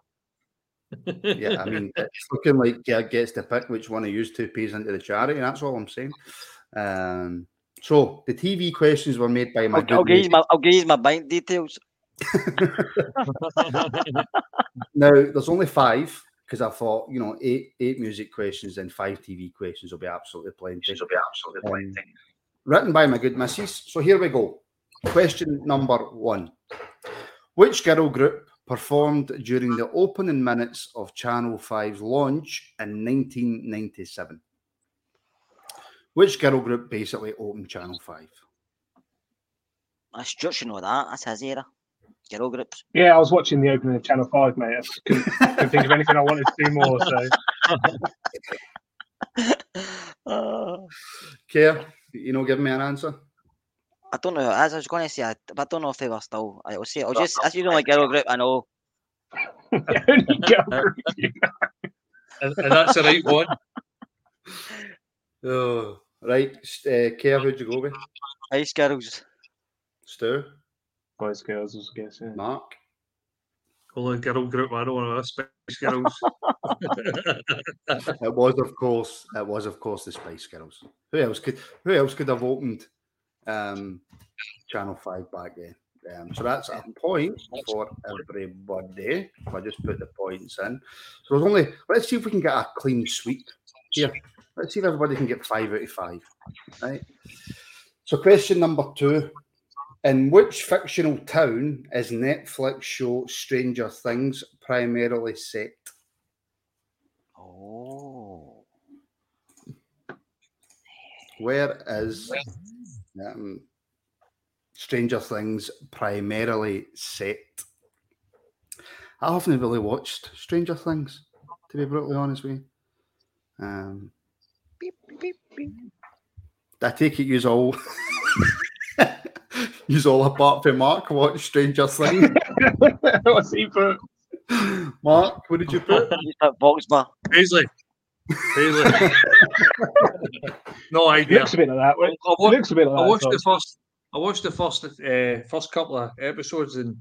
yeah, I mean, [laughs] it's looking like Kerr gets to pick which one of you two pays into the charity. That's all I'm saying. Um, so the TV questions were made by my I'll, good I'll give you my, I'll give you my bank details. [laughs] Now there's only five because I thought you know eight eight music questions and five TV questions will be absolutely plenty. Will be absolutely plenty. Written by my good missus. So here we go. Question number one: Which girl group performed during the opening minutes of Channel 5's launch in 1997? Which girl group basically opened Channel 5? I should should know that. That's his era. Girl groups. Yeah, I was watching the opening of Channel 5, mate. I couldn't, couldn't think of anything I wanted to do more. So [laughs] Kerr? You know, give me an answer. I don't know. As I was going to say, I, but I don't know if they were still. I will say. I'll just. As you know, like girl group. I know. the only girl group you and, and that's the right one. Oh, right. Uh, Kev, who'd you go with? Ice Girls. Stu, Boys, girls, I was guessing. Mark. Only girl group I don't want to Spice Girls. It was, of course, it was, of course, the Spice Girls. Who else could? Who else could have opened um, Channel Five back then? Um, so that's a point for everybody. If I just put the points in. So there's only. Let's see if we can get a clean sweep here. Let's see if everybody can get five out of five. Right. So question number two. In which fictional town is Netflix show Stranger Things primarily set? Oh. Where is um, Stranger Things primarily set? I haven't really watched Stranger Things, to be brutally honest with you. Um, I take it you all, [laughs] you all apart from Mark watch Stranger Things. [laughs] What's he put? Mark, what did you put? You put Boxma. Paisley. Paisley. no It idea. looks a bit like that. I, I wa- looks a bit like I that. watched the Tom. first. I watched the first uh, first couple of episodes and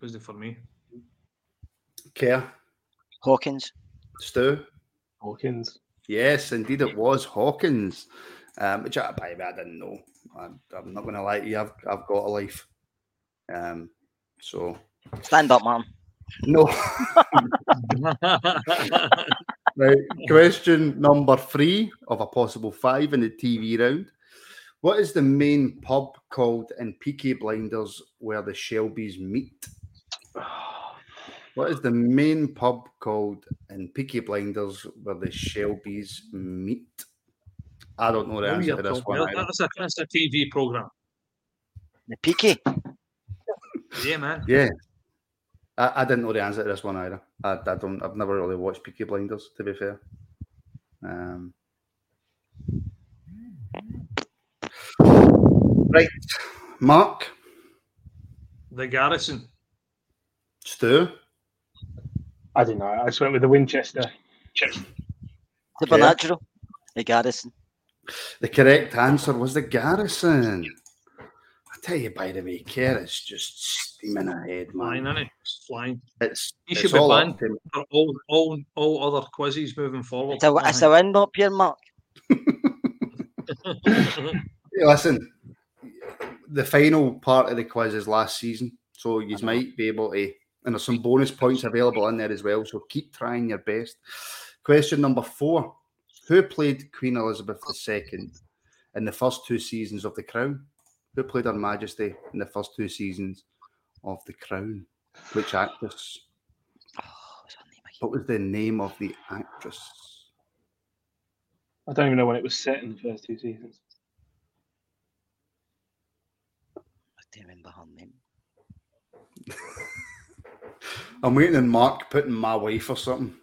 was it for me? Kerr, Hawkins. Stu. Hawkins. Yes, indeed, it was Hawkins. Um, which I, by the way, I didn't know. I, I'm not going to lie to you. I've, I've got a life. Um, so Stand up, man. no. [laughs] [laughs] [laughs] Right. Question number three of a possible five in the TV round. What is the main pub called in Peaky Blinders where the Shelbys meet? What is the main pub called in Peaky Blinders where the Shelbys meet? I don't know the Oh, answer to this one. yeah, that's a that's a TV program. The Peaky. Yeah, man. Yeah. I, I didn't know the answer to this one either. I, I don't I've never really watched Peaky Blinders, to be fair. Um Right. Mark, The Garrison. Stu, I don't know. I just went with the Winchester. Supernatural. The Garrison. the correct answer was the garrison. I tell you by the way, Kerr is just steaming ahead, Flying, man. innit? It's flying. It's, He it's should be all up banned to- for all, all, all other quizzes moving forward. It's a, it's a win up here, Mark. [laughs] Hey, listen, the final part of the quiz is last season, so you might be able to, and there's some bonus points available in there as well. So keep trying your best. Question number four: Who played Queen Elizabeth II in the first two seasons of The Crown? Who played Her Majesty in the first two seasons of The Crown? Which actress? Oh, what's her name again? What was the name of the actress? I don't even know when it was set in the first two seasons. I don't remember her name. [laughs] I'm waiting on Mark putting my wife or something.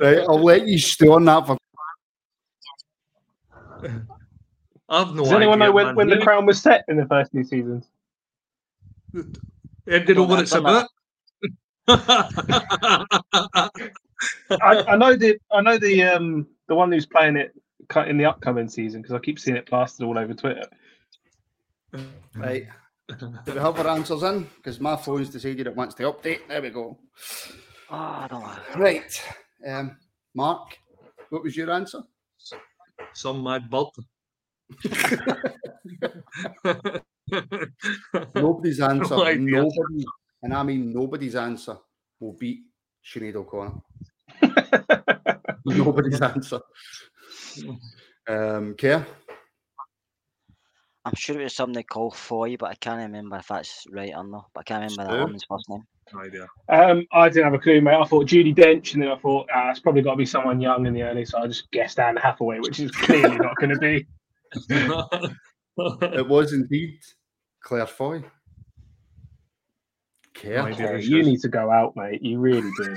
Right, I'll let you stew on that for [laughs] I've no Does anyone idea, know when, when the crown was set in the first two seasons? Ed, do you know what it's about? I, I know the I know the um the one who's playing it cut in the upcoming season because I keep seeing it plastered all over Twitter. Right. Do we have our answers in? Because my phone's decided it wants to update. There we go. Oh, I don't know. Right. Um, Mark, what was your answer? Some mad bird. [laughs] Nobody's answer. No nobody, and I mean nobody's answer will beat Sinead O'Connor. [laughs] nobody's answer. Um, Kerr? I'm sure it was something they call Foy, but I can't remember if that's right or not. But I can't remember Stu? that woman's first name. No idea. Um, I didn't have a clue, mate. I thought Judi Dench, and then I thought ah, it's probably got to be someone young in the early, so I just guessed Anne Hathaway, which is clearly not going to be. [laughs] It was indeed Claire Foy. Kerr? No idea. Okay, you need to go out, mate. You really do.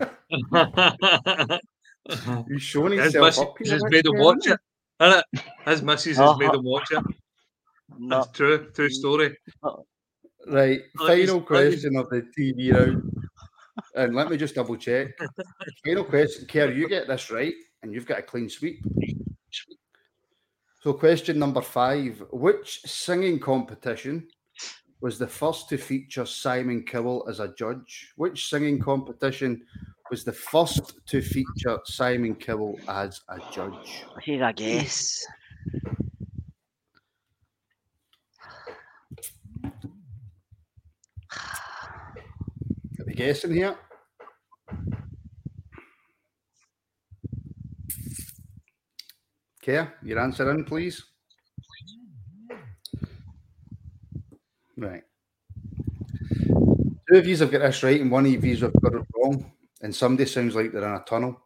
[laughs] [laughs] He's showing His himself missus up here. has made him Kerr, watch isn't it. His missus has made Uh-huh. him watch it. That's true. True story. Right, final question of the TV round. And let me just double check. [laughs] Final question, Kerr, you get this right, and you've got a clean sweep. So, question number five Which singing competition was the first to feature Simon Cowell as a judge? Which singing competition was the first to feature Simon Cowell as a judge? Here, I guess. Are we guessing here? Okay, your answer in, please. Right. Two of you have got this right, and one of you have got it wrong. And somebody sounds like they're in a tunnel.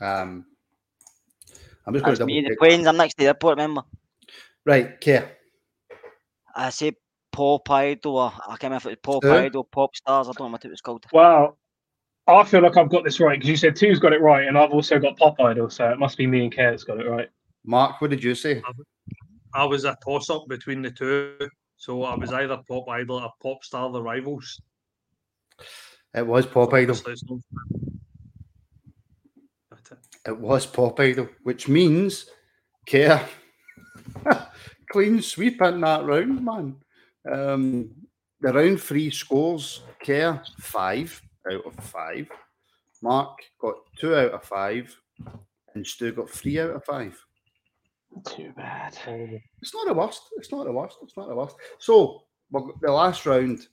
Um, I'm just going That's to me, double the check. Queens. I'm next to the airport, remember? Right, okay. I say Pop Idol. Or, I can't remember if it was Pop Who? Idol, Pop Stars. I don't know what it was called. Well, I feel like I've got this right because you said two's got it right, and I've also got Pop Idol, so it must be me and Kerr that's got it right. Mark, what did you say? I was a toss up between the two. So I was either Pop Idol or Pop Star The Rivals. It was Pop Idol. Obviously, it's not- That's it. It was Pop Idol, which means Kerr [laughs] clean sweep in that round, man. Um, the round three scores Kerr five out of five. Mark got two out of five, and Stu got three out of five. Too bad. It's not the worst. It's not the worst. It's not the worst. So the last round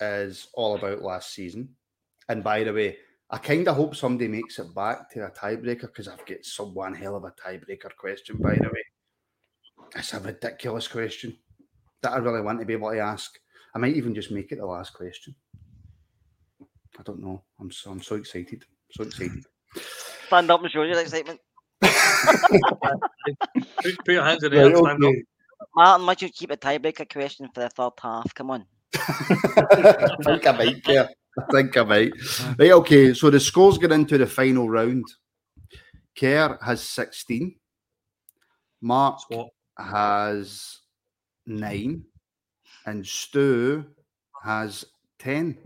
is all about last season. And by the way, I kind of hope somebody makes it back to a tiebreaker because I've got some one hell of a tiebreaker question. By the way, it's a ridiculous question that I really want to be able to ask. I might even just make it the last question. I don't know. I'm so I'm so excited. So excited. Stand up and show your excitement. Put, put your hands in the air, Right, stand up. okay. Martin, why don't you keep a tiebreaker question for the third half? Come on. [laughs] I think I might, yeah. I think I might. Right, okay, so the scores get into the final round. Kerr has 16. Mark What? has 9. Mm-hmm. And Stu has 10.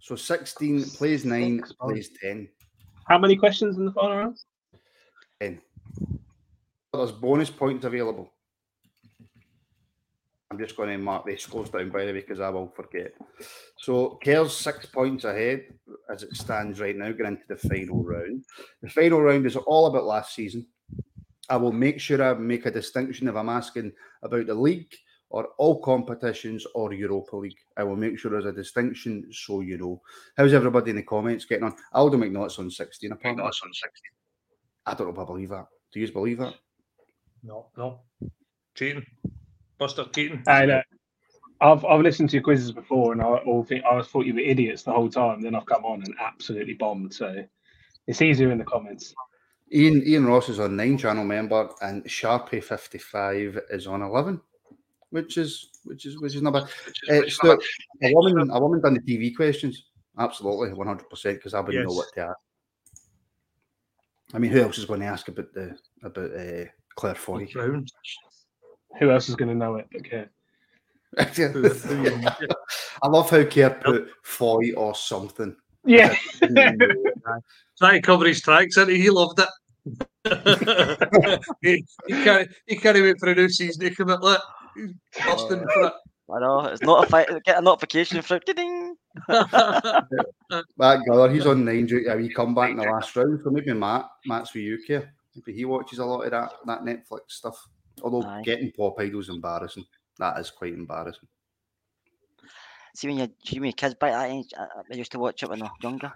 So 16 plays 9, Six, oh. plays 10. How many questions in the final round? 10. There's bonus points available. I'm just going to mark these scores down by the way because I will forget. So Kerr's six points ahead as it stands right now, going into the final round. The final round is all about last season. I will make sure I make a distinction if I'm asking about the league or all competitions or Europa League. I will make sure there's a distinction so you know. How's everybody in the comments getting on? Aldo McNaughton's on 16 apparently. on 16. I don't know if I believe that. Do you believe that? No, no. Cheating. Buster Keaton. I know. I've I've listened to your quizzes before, and I all think I thought you were idiots the whole time. Then I've come on and absolutely bombed. So it's easier in the comments. Ian Ian Ross is on nine channel member, and Sharpie fifty five is on eleven, which is which is which is not bad. Uh, Stuart, a woman a woman done the TV questions, absolutely one hundred percent because I wouldn't know what to ask. I mean, who else is going to ask about the about uh, Claire Foy? Brown. Who else is going to know it? Okay. Who- who you- I love how Claire put Foy or something. Yeah. Try to cover his tracks, and he loved it. [laughs] he, he can't. He can't wait for a new season to come out. Look, he's busting for it. I know it's notified. Get a notification for ding. That guy, he's on nine duty. He come back in the last round, so maybe Matt, Matt's for you, Kerr. Maybe he watches a lot of that that Netflix stuff. Although Aye. getting Pop Idol's embarrassing. That is quite embarrassing. See when you see when your kids back that age, I, I used to watch it when I was younger.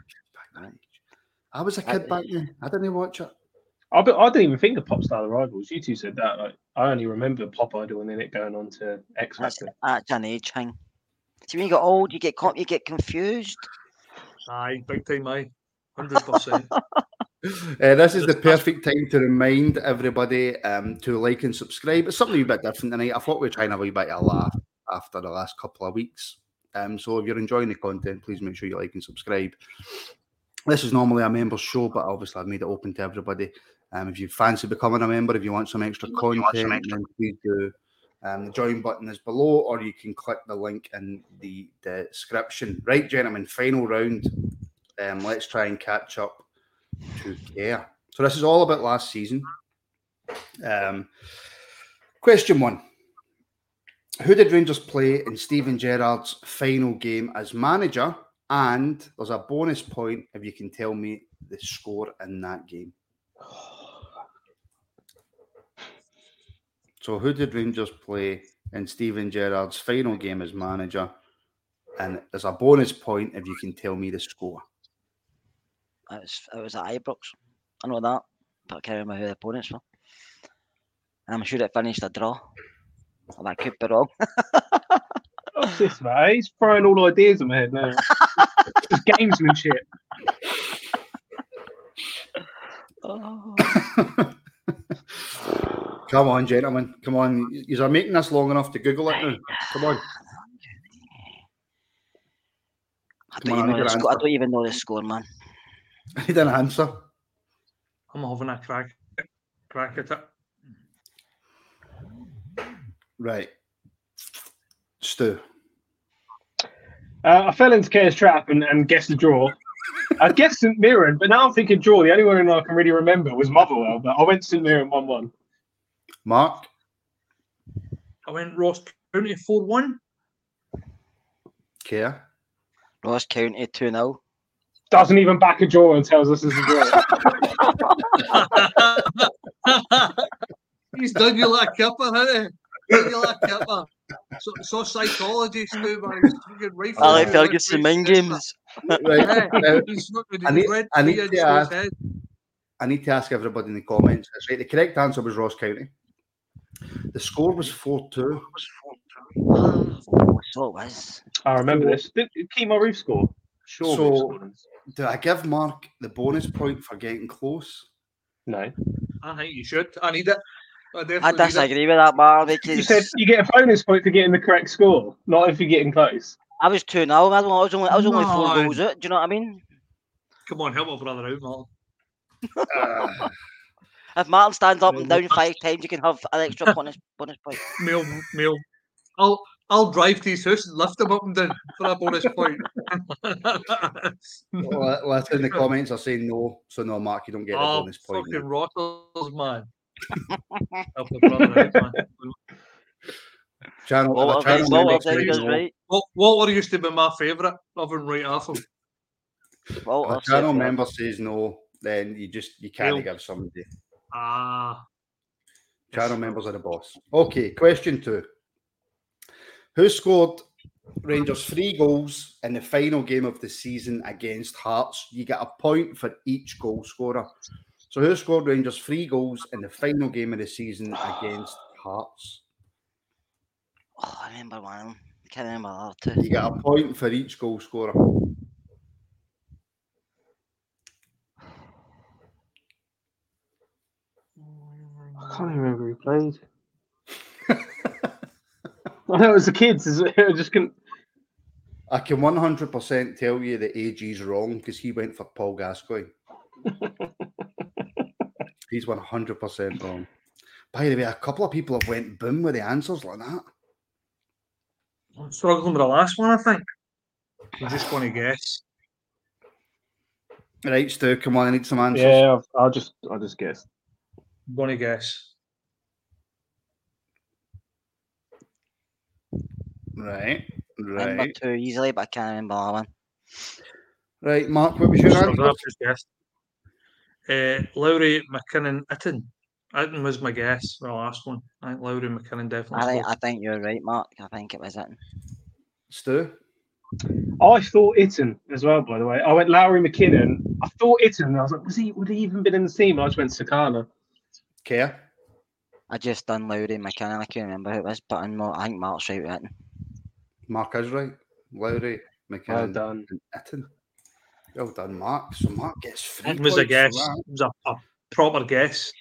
I was a kid back then. I didn't even watch it. I, I didn't even think of Popstar the Rivals. You two said that. Like, I only remember Pop Idol and then it going on to X That's Factor. that's an age thing. See when you get old, you get com- you get confused. Aye, big time. Aye, hundred percent. [laughs] Uh, this is the perfect time to remind everybody um, to like and subscribe. It's something a bit different tonight. I thought we were trying a wee bit of a laugh after the last couple of weeks. Um, so if you're enjoying the content, please make sure you like and subscribe. This is normally a member show, but obviously I've made it open to everybody. Um, if you fancy becoming a member, if you want some extra content, then please do Um, the join button is below, or you can click the link in the description. Right, gentlemen, final round. Um, let's try and catch up to Kerr. So this is all about last season. Um, question one: Who did Rangers play in Steven Gerrard's final game as manager? And there's a bonus point if you can tell me the score in that game. So, who did Rangers play in Steven Gerrard's final game as manager? And there's a bonus point if you can tell me the score. It was, it was at Ibrox. I know that, but I can't remember who the opponents were. I'm sure it finished a draw. Or that could be wrong. What's this, mate? He's throwing all ideas in my head now. it's [laughs] gamesmanship. Oh. [laughs] Come on, gentlemen. Come on. You are making this long enough to Google it now. Come on. I don't, on, even I know the score. I don't even know the score, man. I need an answer. I'm having a crack, crack at it. Right. Stu. Uh, I fell into Kerr's trap and, and guessed the draw. I guessed St Mirren, but now I'm thinking draw. The only one I can really remember was Motherwell, but I went St Mirren 1 1. Mark. I went Ross County 4 1. Kerr. Ross County 2 0. Doesn't even back a draw and tells us it's a draw. [laughs] He's done you like a kipper, hasn't he? Done you like a kipper. So, so psychology, Stu, man. He's fucking right for Ali you, Ferguson, mind games. Right. now, He's fucking I need- red I need to ask- head. I need to ask everybody in the comments. That's right. The correct answer was Ross County. The score was 4 2. So it was. I remember this. Did Kemar Roofe score? Sure. So- Do I give Mark the bonus point for getting close? No. I think you should. I need it. I I definitely need it. disagree with that, Mar, You [laughs] said you get a bonus point for getting the correct score, not if you're getting close. I was 2 0. I was only, I was only four No. goals out. Do you know what I mean? Come on, help my brother out, Mark. Uh, [laughs] If Martin stands up Yeah, and down five times, you can have an extra [laughs] bonus, bonus point. Meal, meal. I'll I'll drive to his house and lift him up and down for a bonus point. well, let's in the comments are saying no. So, no, Mark, you don't get a oh, bonus point. fucking rotters, man. Help my brother out, man. Channel, Well, if channel well, member well, says Denver's no, right. Wal- Walter used to be my favourite. Loving right off him. Well, if a I'll say channel for that. member says no, then you just you can't Well- give somebody. Ah. Channel members are the boss. Okay, question two. Who scored Rangers three goals in the final game of the season against Hearts? You get a point for each goal scorer. So who scored Rangers three goals in the final game of the season [sighs] against Hearts? Oh, I remember one. I can't remember the other two. You get a point for each goal scorer. [sighs] I can't remember who played. I know it was the kids. is it? [laughs] I just couldn't. I can 100% tell you that AG's wrong because he went for Paul Gascoigne. [laughs] He's 100% wrong. By the way, a couple of people have went boom with the answers like that. I'm struggling with the last one, I think. I'm just going to guess. Right, Stu, come on, I need some answers. Yeah, I'll, I'll just, I'll just guess. I'm going to guess. Right, Remember right. two easily, but I can't remember that one. Right, Mark, what was your Struggling, answer? I've just guessed. Uh, Lowry McKinnon Itten. Itten was my guess for the last one. I think Lowry McKinnon definitely. I think. I think you're right, Mark. I think it was it. Stu? I thought Itten as well. By the way, I went Lowry McKinnon. I thought Itten. And I was like, was he? Would he even been in the team? I just went Sakala. Kerr? I just done Lowry McKinnon. I can't remember who it was, but I know I think Mark's right with it. Mark is right. Lowry, Well McKinnon, done. and Itten. Well done, Mark. So Mark gets three It was a points for guess. It was a, a proper guess.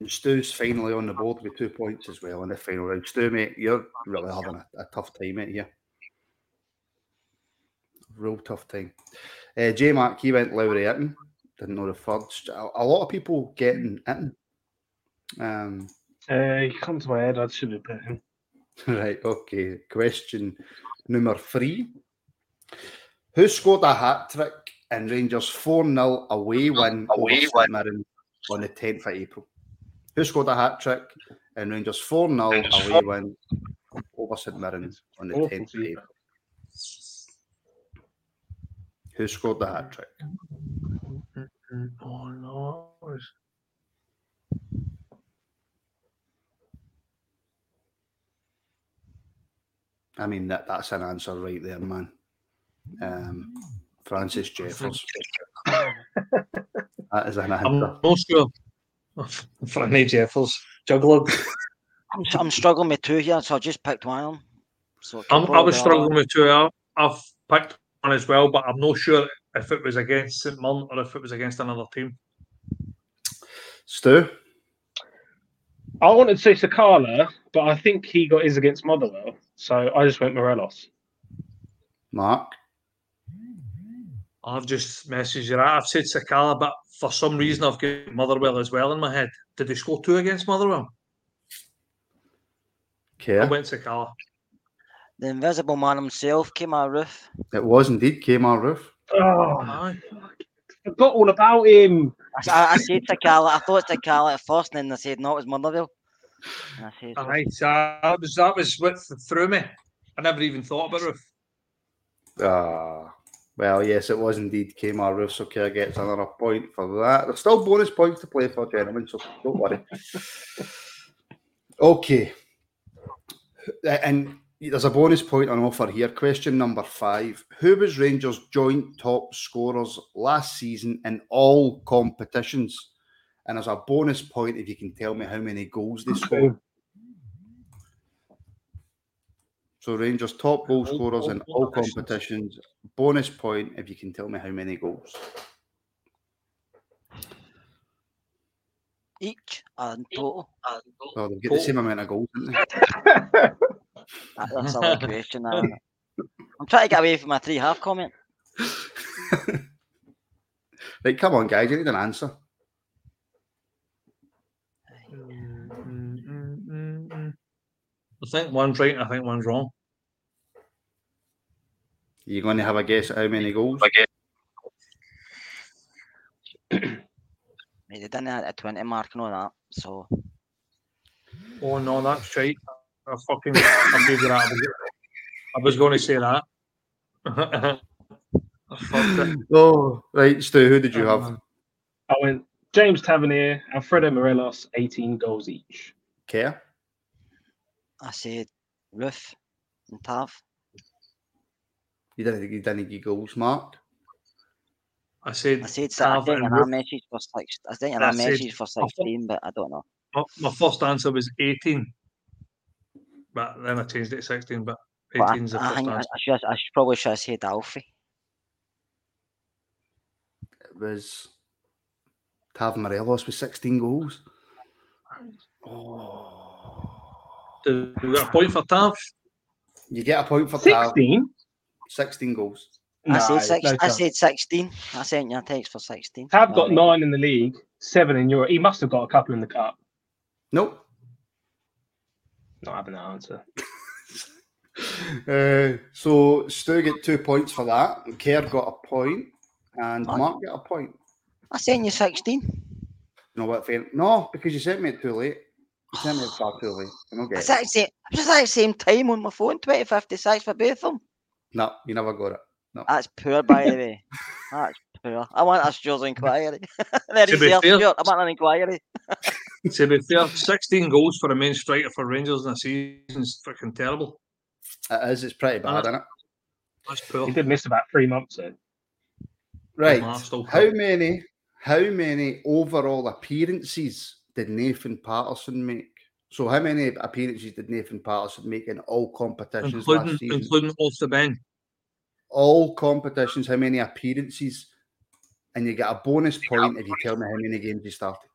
And Stu's finally on the board with two points as well in the final round. Stu, mate, you're really having a, a tough time out here. Real tough time. Uh, J Mark, he went Lowry Itten. Didn't know the third. A, a lot of people getting Itten. Um, Uh, you come to my head. I should have put him. Right, okay. Question number three. Who scored a hat trick in Rangers 4 0 away win away over St Mirren on the 10th of April? Who scored a hat trick in Rangers 4 0 away win over St Mirren on the 10th of April? Who scored the hat trick? Oh no. I mean, that, that's an answer right there, man. Um, Francis Jeffers. [laughs] that is an answer. I'm not sure. [laughs] Franny Jeffers, juggler. I'm, I'm struggling with two here, so I just picked one of them. So I'm, I was struggling with two. I- I've picked one as well, but I'm not sure if it was against St Mirren or if it was against another team. Stu? I wanted to say Sakala, but I think he got his against Motherwell, so I just went Morelos. Mark? I've just messaged you. I've said Sakala, but for some reason I've got Motherwell as well in my head. Did they score two against Motherwell? I Kerr? went Sakala. The invisible man himself came out Roofe. It was indeed Kemar Roofe. Oh, Aye. I forgot all about him. I said Sakala. I thought Sakala at first, and then I said no, it was Motherwell. And I said, Aye, so that was that was what threw me. I never even thought about it. Ah, well, yes, it was indeed Kemar Roofe, so Kerr gets another point for that. There's still bonus points to play for, gentlemen, so don't worry. [laughs] okay. And there's a bonus point on offer here. Question number five. Who was Rangers' joint top scorers last season in all competitions? And as a bonus point if you can tell me how many goals they scored. So Rangers top goal scorers in all competitions. Bonus point if you can tell me how many goals. each and total. Well, they've got the same amount of goals, didn't they? [laughs] That, that's a good question. uh, I'm trying to get away from my three half comment. [laughs] Right, come on, guys, you need an answer. Think one's right and I think one's wrong. You're going to have a guess at how many goals? [coughs] Mate, they didn't hit a 20 mark and all that. So Oh no, that's right. I fucking I gave you that. I was- going to say that. [laughs] I fucked it. [laughs] Oh, right, Stu, who did you oh, have? I went James Tavernier, Alfredo Morelos, 18 goals each. Care? I said Roofe and Tav. You don't think you didn't get goals, Mark? I said I said I Tav think and in our Roofe. message for six. I think in I our said- message for sixteen, but I don't know. My, my first answer was 18, but then I changed it to 16. But But I, 18 is the first think I, answer. I should I should probably should have said Alfie. It was Tav Morelos with 16 goals. Do we got a point for Tav? You get a point for Tav. 16? 16 goals. I said No, six. no I said sixteen. I sent you a text for sixteen. Tav got Alright. nine in the league, seven in Europe. He must have got a couple in the cup. Nope. Not having that answer. [laughs] Uh, so Stu get two points for that. and Kerr got a point, and What? Mark got a point. I sent you sixteen. You know what, fair? No, because you sent me it too late. You sent me it far too late. You don't get It's it. at the same, it was same time on my phone. Twenty fifty six for both of them. No, you never got it. No. That's poor, by the way. [laughs] That's poor. I want a Stuart's inquiry. [laughs] Very To be fair, fair- Stuart. I want an inquiry. [laughs] To be fair, 16 goals for a main striker for Rangers in a season is freaking terrible. It is. It's pretty bad, Uh, isn't it? That's poor. He did miss about three months though. Right. How many? How many overall appearances did Nathan Patterson make? So, how many appearances did Nathan Patterson make in all competitions including last season? including off the bench. all competitions, how many appearances? And you get a bonus point if you tell me how many games you started.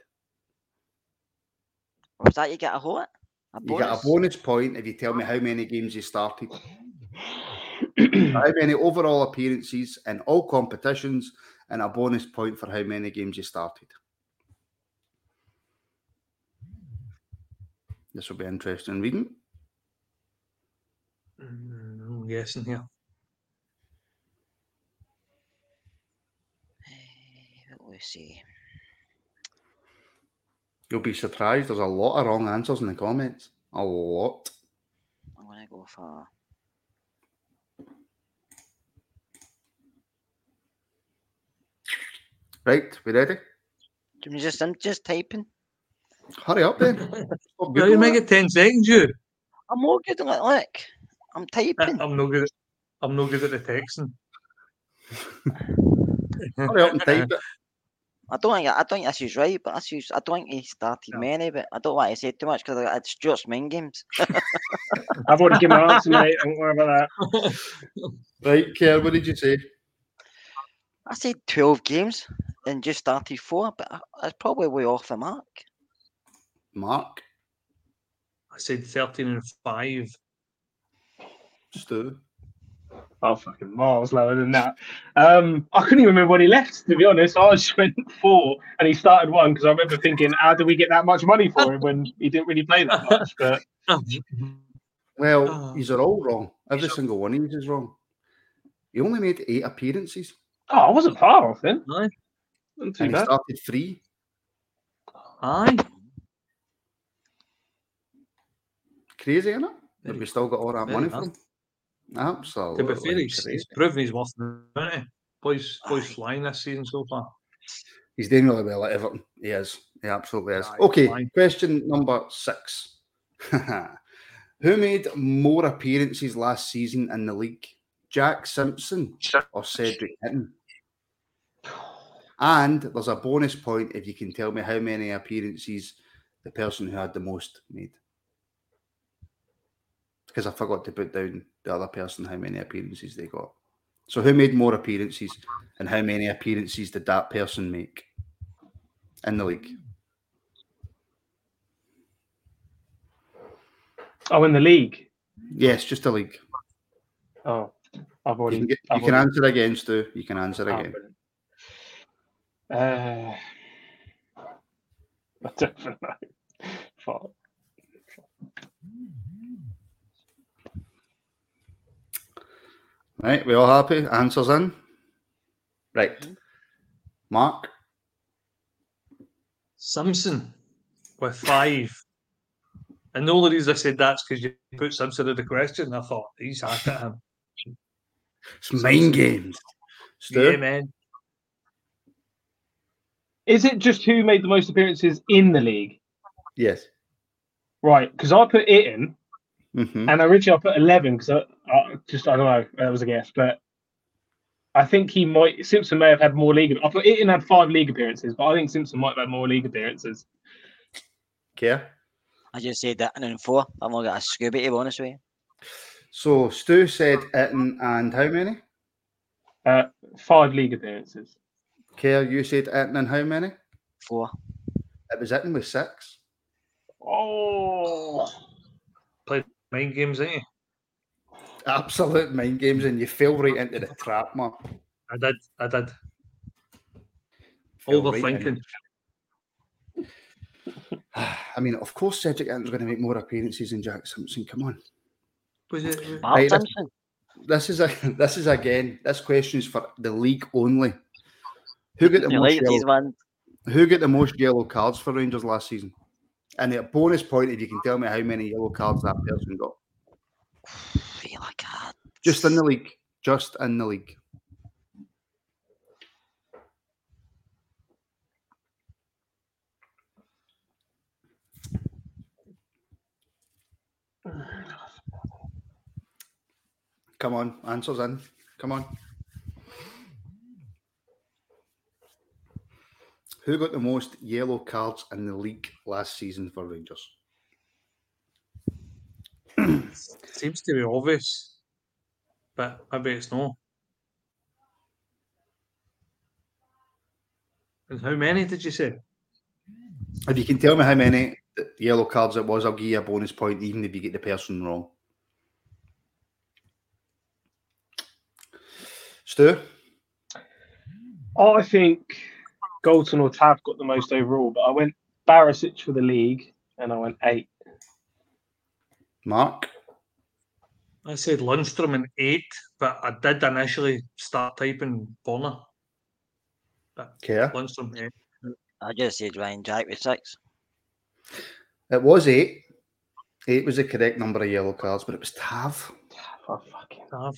Was that you get a what? A You get a bonus? bonus point if you tell me how many games you started. [coughs] how many overall appearances in all competitions, and a bonus point for how many games you started. This will be interesting reading. Mm, I'm guessing here. What we see? You'll be surprised. There's a lot of wrong answers in the comments. A lot. I'm gonna go for Right, we ready? Do you just I'm just typing. Hurry up then. [laughs] Stop Yeah, you make it. it ten seconds, you. I'm not good at it. Look, I'm typing. I'm no good. At, I'm no good at the texting. [laughs] Hurry up and type it. I don't think I don't think this is right, but this is I don't think he started No. many, but I don't want to say too much because it's Stuart's main games. [laughs] I've already given my answer, mate. Don't worry about that. Right, Kerr, what did you say? I said twelve games and just started four, but I- that's probably way off the mark. Mark, I said thirteen and five. Stu. Oh, fucking miles lower than that. Um, I couldn't even remember when he left, to be honest. I just [laughs] went four and he started one because I remember thinking, how do we get that much money for him when he didn't really play that much? [laughs] But Well, Oh. these are all wrong. Every single one of these is wrong. He only made eight appearances oh, I wasn't far off then. Aye. Not too and he bad. started three. Aye. Crazy, isn't it? But we still got all that money from him. To Absolutely. be uh, fair, he's, he's proven he's worth the money. Boys, boys flying this season so far. He's doing really well at Everton. He is. He absolutely is. Aye, Okay, fine. question number six. [laughs] Who made more appearances last season in the league? Jack Simpson or Cedric Itten? And there's a bonus point if you can tell me how many appearances the person who had the most made. Because I forgot to put down the other person how many appearances they got. So who made more appearances and how many appearances did that person make in the league? Oh, in the league. Yes, just the league. Oh, I've You already. can, get, you I've can answer again, Stu. You can answer Oh, again. brilliant. Uh, [laughs] I don't know. Fuck. Right, we all happy? Answers in? Right. Mark? Simpson with five. And the only reason I said that's because you put Simpson in the question. I thought he's hacked at him. It's mind games. Stu? Yeah, man. Is it just who made the most appearances in the league? Yes. Right, because I put it in, hmm and originally I put eleven because I, I just I don't know that was a guess, but I think he might Simpson may have had more league. I put it had five league appearances, but I think Simpson might have had more league appearances. Okay. I just said that and then four. I've not got a Scooby to be honest with you. So Stu said Itten and how many? Uh, five league appearances. Kerr, you said Itten and how many? Four. It was Itten with six. Oh, Played Mind games, ain't you? Absolute mind games, and you fell right into the trap, man. I did. I did. Fell right Overthinking. it. [sighs] I mean, of course, Cedric Itten's going to make more appearances than Jack Simpson. Come on. Was it? Mark Right, let's- Simpson. This is a [laughs] this is again. This question is for the league only. Who got the You most like yellow. Who got the most yellow cards for Rangers last season? And a bonus point if you can tell me how many yellow cards that person got. Feel like that. Just in the league. Just in the league. Come on, answers in. Come on. Who got the most yellow cards in the league last season for Rangers? [clears throat] Seems to be obvious, but maybe it's not. And how many did you say? If you can tell me how many yellow cards it was, I'll give you a bonus point, even if you get the person wrong. Stu? I think Goldson or Tav got the most overall, but I went Barisic for the league, and I went eight. Mark. I said Lundstram in eight, but I did initially start typing Bonner. Kerr. Lundstram eight. I just said Ryan Jack with six. It was eight. Eight was the correct number of yellow cards, but it was Tav. Oh, fucking. Tav.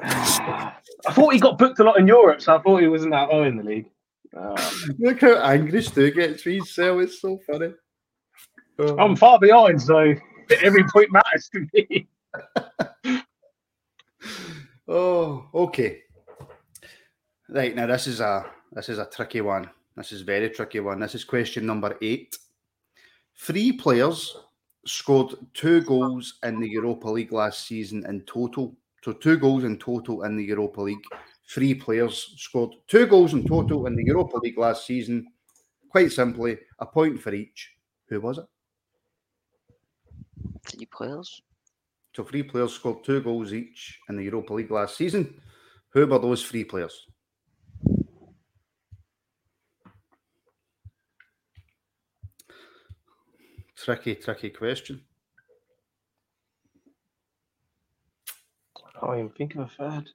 [sighs] I thought he got booked a lot in Europe, so I thought he wasn't that high in the league. [laughs] Look how angry Stu gets for his cell. It's so funny. Oh. I'm far behind, so every point matters to me. [laughs] Oh, okay. Right now, this is a this is a tricky one. This is a very tricky one. This is question number eight. Three players scored two goals in the Europa League last season in total. So two goals in total in the Europa League. Three players scored two goals in total in the Europa League last season. Quite simply, a point for each. Who was it? Three players. So three players scored two goals each in the Europa League last season. Who were those three players? Tricky, tricky question. I can't even think of a third.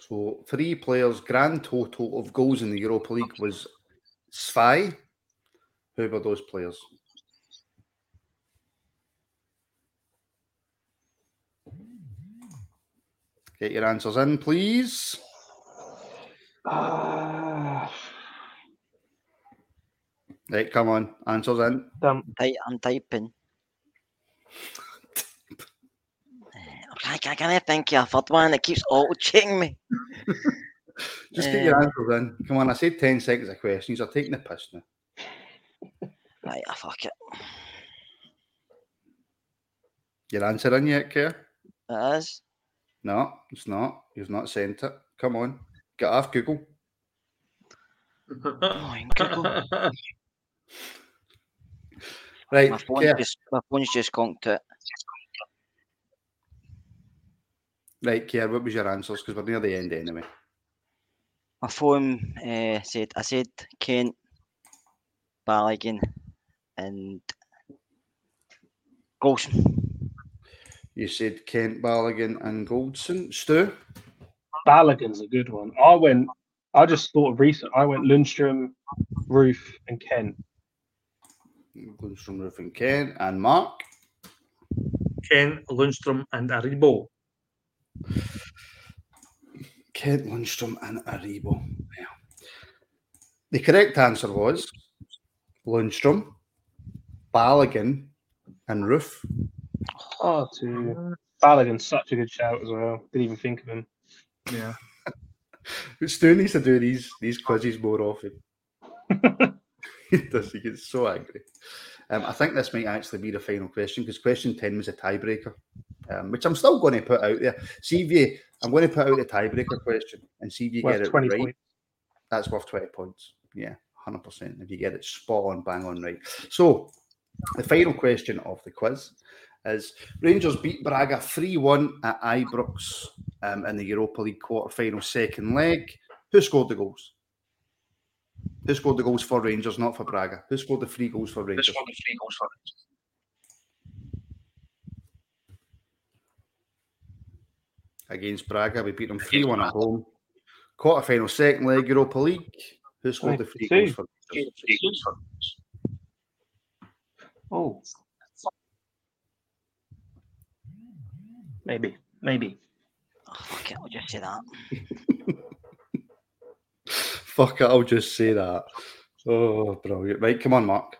So three players' grand total of goals in the Europa League was Svi. Who were those players? Get your answers in, please. Uh, Right, come on, answers in. I'm typing. [laughs] I can't, think of a third one that keeps auto checking me. [laughs] Just get your Um, answers in. Come on, I said 10 seconds of questions. You're taking the piss now. [laughs] Right, I fuck it. Your answer in yet, Kerr? It is. No, it's not. You've not sent it. Come on, get off Google. Oh, Google. [laughs] Right, My phone's just my phone's just conked it. Right, Kerr, what was your answers? Because we're near the end anyway. My phone uh, said I said Kent, Balogun, and Goldson. You said Kent, Balogun, and Goldson. Stu? Balogun's a good one. I went. I just thought of recent. I went Lundstram, Roofe, and Kent. Lundstram, Roofe, and Kent. And Mark? Kent, Lundstram, and Aribo. Kent, Lundstram, and Aribo. Yeah. The correct answer was Lundstram, Balogun, and Roofe. Oh, to Balogun's such a good shout as well. Didn't even think of him. Yeah. [laughs] Stu needs to do these these quizzes more often. [laughs] he does. He gets so angry. Um, I think this might actually be the final question because question ten was a tiebreaker, um, which I'm still going to put out there. See if you, I'm going to put out a tiebreaker question and see if you Worth get it 20 right. points. That's worth twenty points. Yeah, hundred percent. If you get it spot on, bang on right. So, the final question of the quiz is: Rangers beat Braga three one at Ibrox um, in the Europa League quarter final second leg. Who scored the goals? Who scored the goals for Rangers, not for Braga? Who scored the three goals for Rangers? Against Braga, we beat them 3 1 at home. Quarter final, second leg, Europa League. Who scored the three Two. goals for Oh. Maybe. Maybe. Oh, fuck it, I'll just say that. [laughs] Fuck it, I'll just say that. Oh, brilliant. Right, come on, Mark.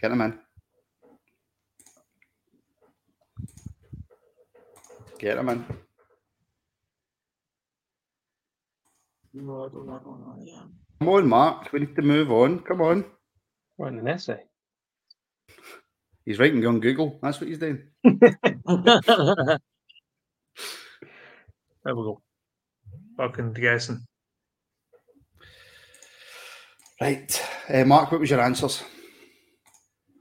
Get him in. Get him in. Come on, Mark. We need to move on. Come on. Writing an essay. He's writing on Google. That's what he's doing. [laughs] there we go. Fucking guessing. Right. Uh, Mark, what was your answers?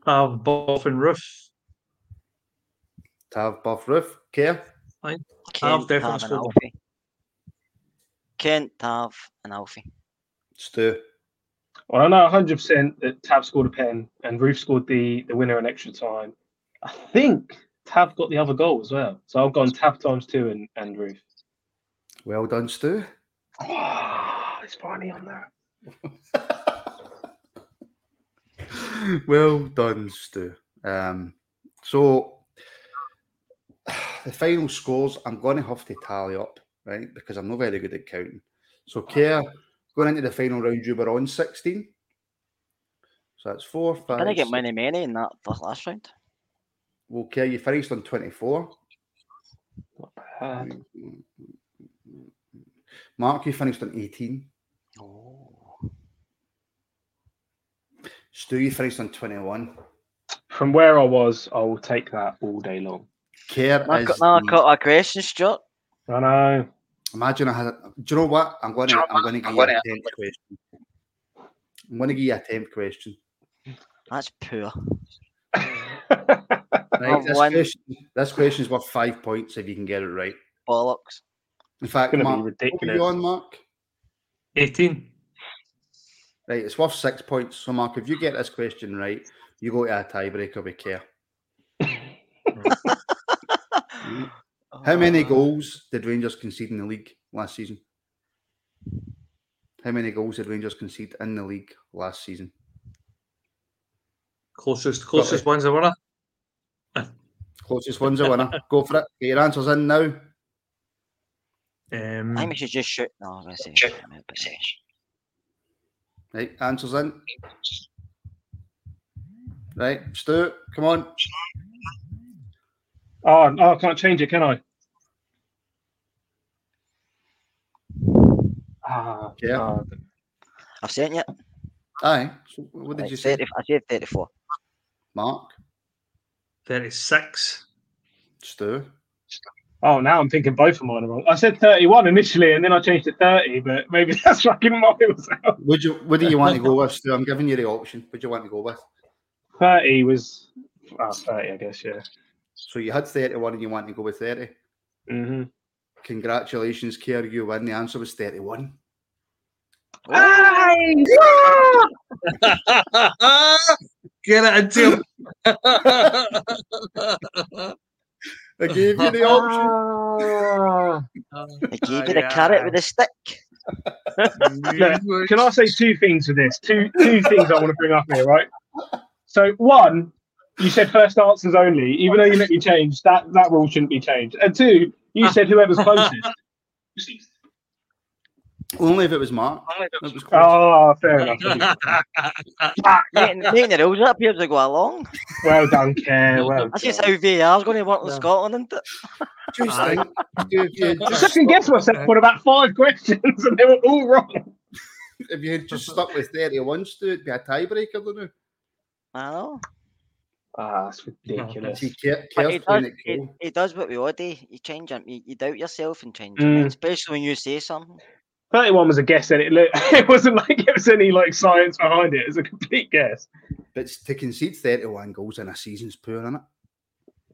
Have Buff and Roofe. Tav, Buff, Roofe, Kerr. Kent, definitely Tav, and scored. Alfie. Kent, Tav, and Alfie. Stu. Well, I know 100% that Tav scored a pen and Roofe scored the, the winner in extra time. I think Tav got the other goal as well. So I've gone Tav times two and, and Roofe. Well done, Stu. Oh, it's finally on there. [laughs] well done, Stu. Um, so the final scores, I'm going to have to tally up, right? Because I'm not very good at counting. So, Kerr, going into the final round, you were on 16. So that's four, five. Did I get six- many, many in that last round? Well, Kerr, you finished on 24. Not bad. Mark, you finished on 18. Oh. Stu, you finished on 21. From where I was, I will take that all day long. Kerr I is. got, no, I the- got a question, Stuart. I know. Imagine I had. Do you know what? I'm going to. I'm going to give you a tenth question. I'm going to give you a tenth question. That's poor. Right, this question, this question is worth five points if you can get it right. Bollocks. In fact, gonna be Mark, what were ridiculous. you on, Mark? 18. Right, it's worth six points. So, Mark, if you get this question right, you go to a tiebreaker with Kerr. [laughs] How many Uh, goals did Rangers concede in the league last season? How many goals did Rangers concede in the league last season? Closest, closest one's the winner. Closest one's a winner. [laughs] Go for it. Get your answers in now. Um, I think we should just shoot. No, I was going to say. but- Right, answers in. Right, Stuart, come on. Oh, oh, I can't change it, can I? Ah, Yeah. ah, I've sent you. Aye. So what did Right, you say? 30 I said 34. Mark, 36. Stu. oh, now I'm thinking both of mine are wrong. I said 31 initially, and then I changed to 30, but maybe [laughs] that's fucking miles out. Would you? What do you want to go with, Stu? I'm giving you the option. What do you want to go with? 30 was, oh, 30, I guess, yeah. So you had 31 and you want to go with 30. hmm Congratulations, Kerr. You win. The answer was 31. [laughs] Get it into him. I gave you the option. I gave you the [laughs] carrot with the stick. Look, Can I say two things for this? Two two things I want to bring up here, right? So one, you said first answers only, even though you let me change, that that rule shouldn't be changed. And two, you said whoever's closest. Only if it was Mark. It was. Oh, fair enough. [laughs] Making making the rules up here to go along. Well done, Kerr. Well That's just done. how VAR's going to work in Yeah. Scotland, isn't it? Just think, if you I just second guess myself on about five questions, [laughs] and they were all wrong. if you had just stuck with 31, Stu, it'd be a tiebreaker, don't it? I know. Ah, that's ridiculous. See, Kerr, But he does, it he, cool. does what we all do. You change him. You, you doubt yourself and change Mm. him, especially when you say something. 31 was a guess, and it looked, [laughs] it wasn't like it was any like science behind it. It was a complete guess. But to concede 31 goals in a season's poor, isn't it?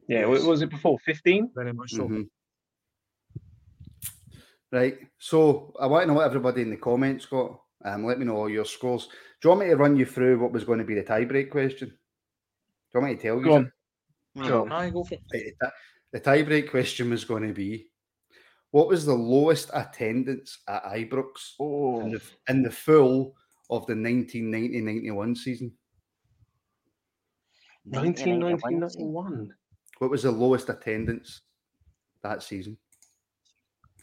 Yeah, what was it before? 15? Very much so. Mhm. Right. So I want to know what everybody in the comments got. Um, let me know all your scores. Do you want me to run you through what was going to be the tiebreak question? Do you want me to tell you? Go on. Mm. Aye, go for it. Right, the, the tiebreak question was going to be what was the lowest attendance at Ibrox Oh, in, the, in the full of the 1990-91 season? 1991. 1991. What was the lowest attendance that season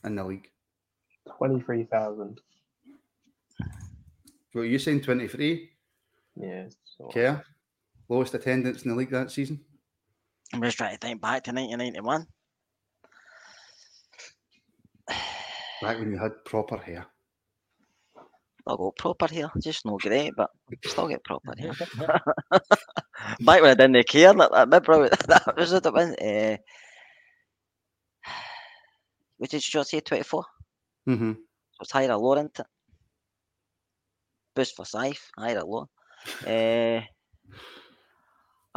in the league? 23,000. What are you saying? 23? Yeah. so- Okay. Lowest attendance in the league that season? I'm just trying to think back to 1991. [sighs] Back when you had proper hair. I'll go proper here. Just no great, but still get proper here. [laughs] [laughs] Back when I didn't care, that, that, that, probably, that was it. When, uh, what did you say? 24? Mm-hmm. it's higher or lower, isn't it? Boost for Scythe, higher [laughs] or lower. Uh,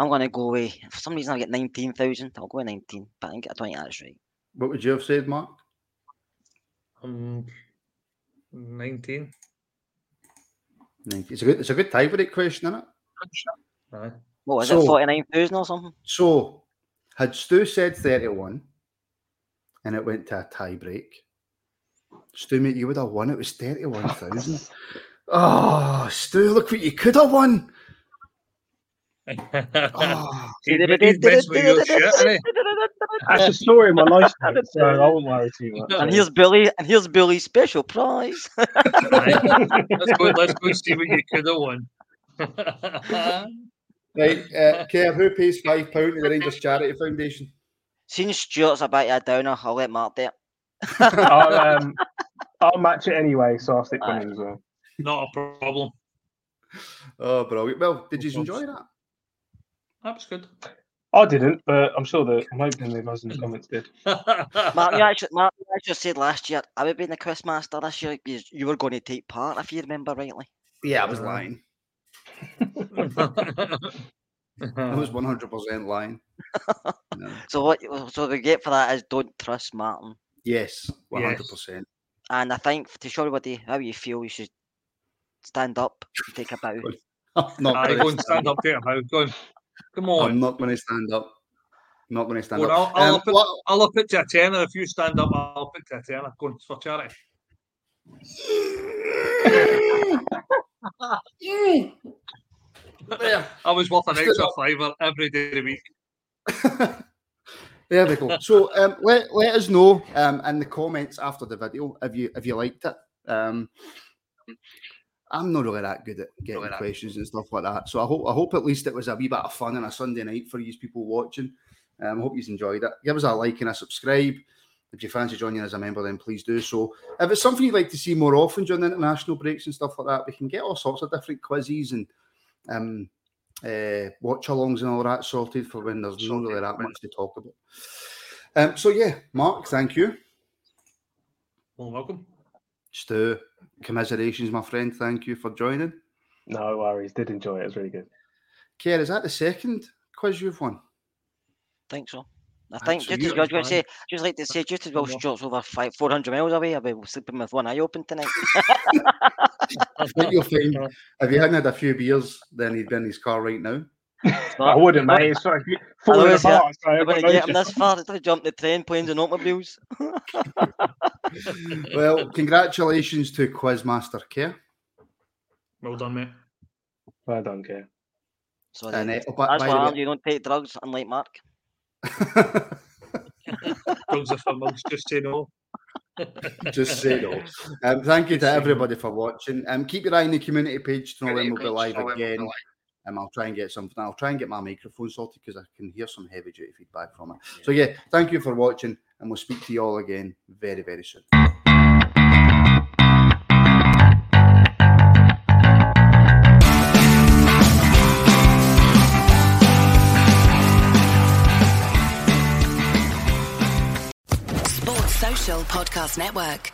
I'm going to go away. for some reason, I get 19,000. I'll go with 19, but I think, I don't think that's right. What would you have said, Mark? Um, 19. It's a good, it's a good tiebreak question, isn't it? Aye. What was So- it, 49,000 or something? So, had Stu said 31 and it went to a tie break, Stu, mate, you would have won. It was 31,000. oh, [laughs] Stu, look what you could have won. Oh, He's messing with your shit, isn't he? That's a story of my life, [laughs] so I won't worry too much. And here's Billy, and here's Billy's special prize. Aye. Let's go. Let's go see what you could have won. [laughs] right, uh, Kev, who pays £5 to the Rangers Charity Foundation? Since Stuart's about bit of a downer, I'll let Mark do it. I'll, um, I'll match it anyway, so I'll stick one in as well. Not a problem. Oh, brilliant. Well, did you enjoy that? That was good. I didn't, but I'm sure that I'm hoping the guys in the comments did. Mark, you actually, Mark, you actually said last year I would be the quizmaster this year. You, you were going to take part, if you remember rightly. Yeah, I was lying. I was 100% lying. No. [laughs] So what? So the get for that is don't trust Martin. Yes, 100%. And I think to show everybody how you feel, you should stand up and take a bow. No, [laughs] I'm not Aye, going go to and stand up there. Now. Go on. Come on. I'm not going to stand up. I'm not going to stand Go on, up. I'll, I'll, Um, up it, I'll up it to a tenner. If you stand up, I'll up it to a tenner. Go for charity. there. I was worth an extra fiver every day of the week. [laughs] there we go. So um, let, let us know um, in the comments after the video if you if you liked it. Um, I'm not really that good at getting questions and stuff like that. So I hope I hope at least it was a wee bit of fun on a Sunday night for you people watching. Um, I hope you've enjoyed it. Give us a like and a subscribe. If you fancy joining as a member, then please do so. If it's something you'd like to see more often during the international breaks and stuff like that, we can get all sorts of different quizzes and um, uh, watch alongs and all that sorted for when there's not really that much to talk about. Um, so yeah, Mark, thank you. Well, welcome. Stu, commiserations, my friend. Thank you for joining. No worries, did enjoy it. It was really good. Kerr, is that the second quiz you've won? think so. I think just as well, I was going to say, just like to say, just as well, Yeah. Stuart's over five, 400 miles away. I'll be sleeping with one eye open tonight. I think you'll find if he hadn't had a few beers, then he'd be in his car right now. I wouldn't, mate. It's like I falling always say- apart. So I'm I've going to get him this far to jump the train, planes, and automobiles. [laughs] Well, congratulations to Quizmaster Kerr. Well done, mate. Well done, Kev. So And there uh, you oh, by, That's by why the you don't take drugs, unlike Mark. way, [laughs] Drugs are for mugs. Just say no. [laughs] just say no. Um, thank you to everybody for watching. Um, keep your eye on the community page to know when we'll be live again. Um, I'll try and get something. I'll try and get my microphone sorted because I can hear some heavy duty feedback from it. So yeah, thank you for watching, and we'll speak to you all again very very soon. Sports Social Podcast Network.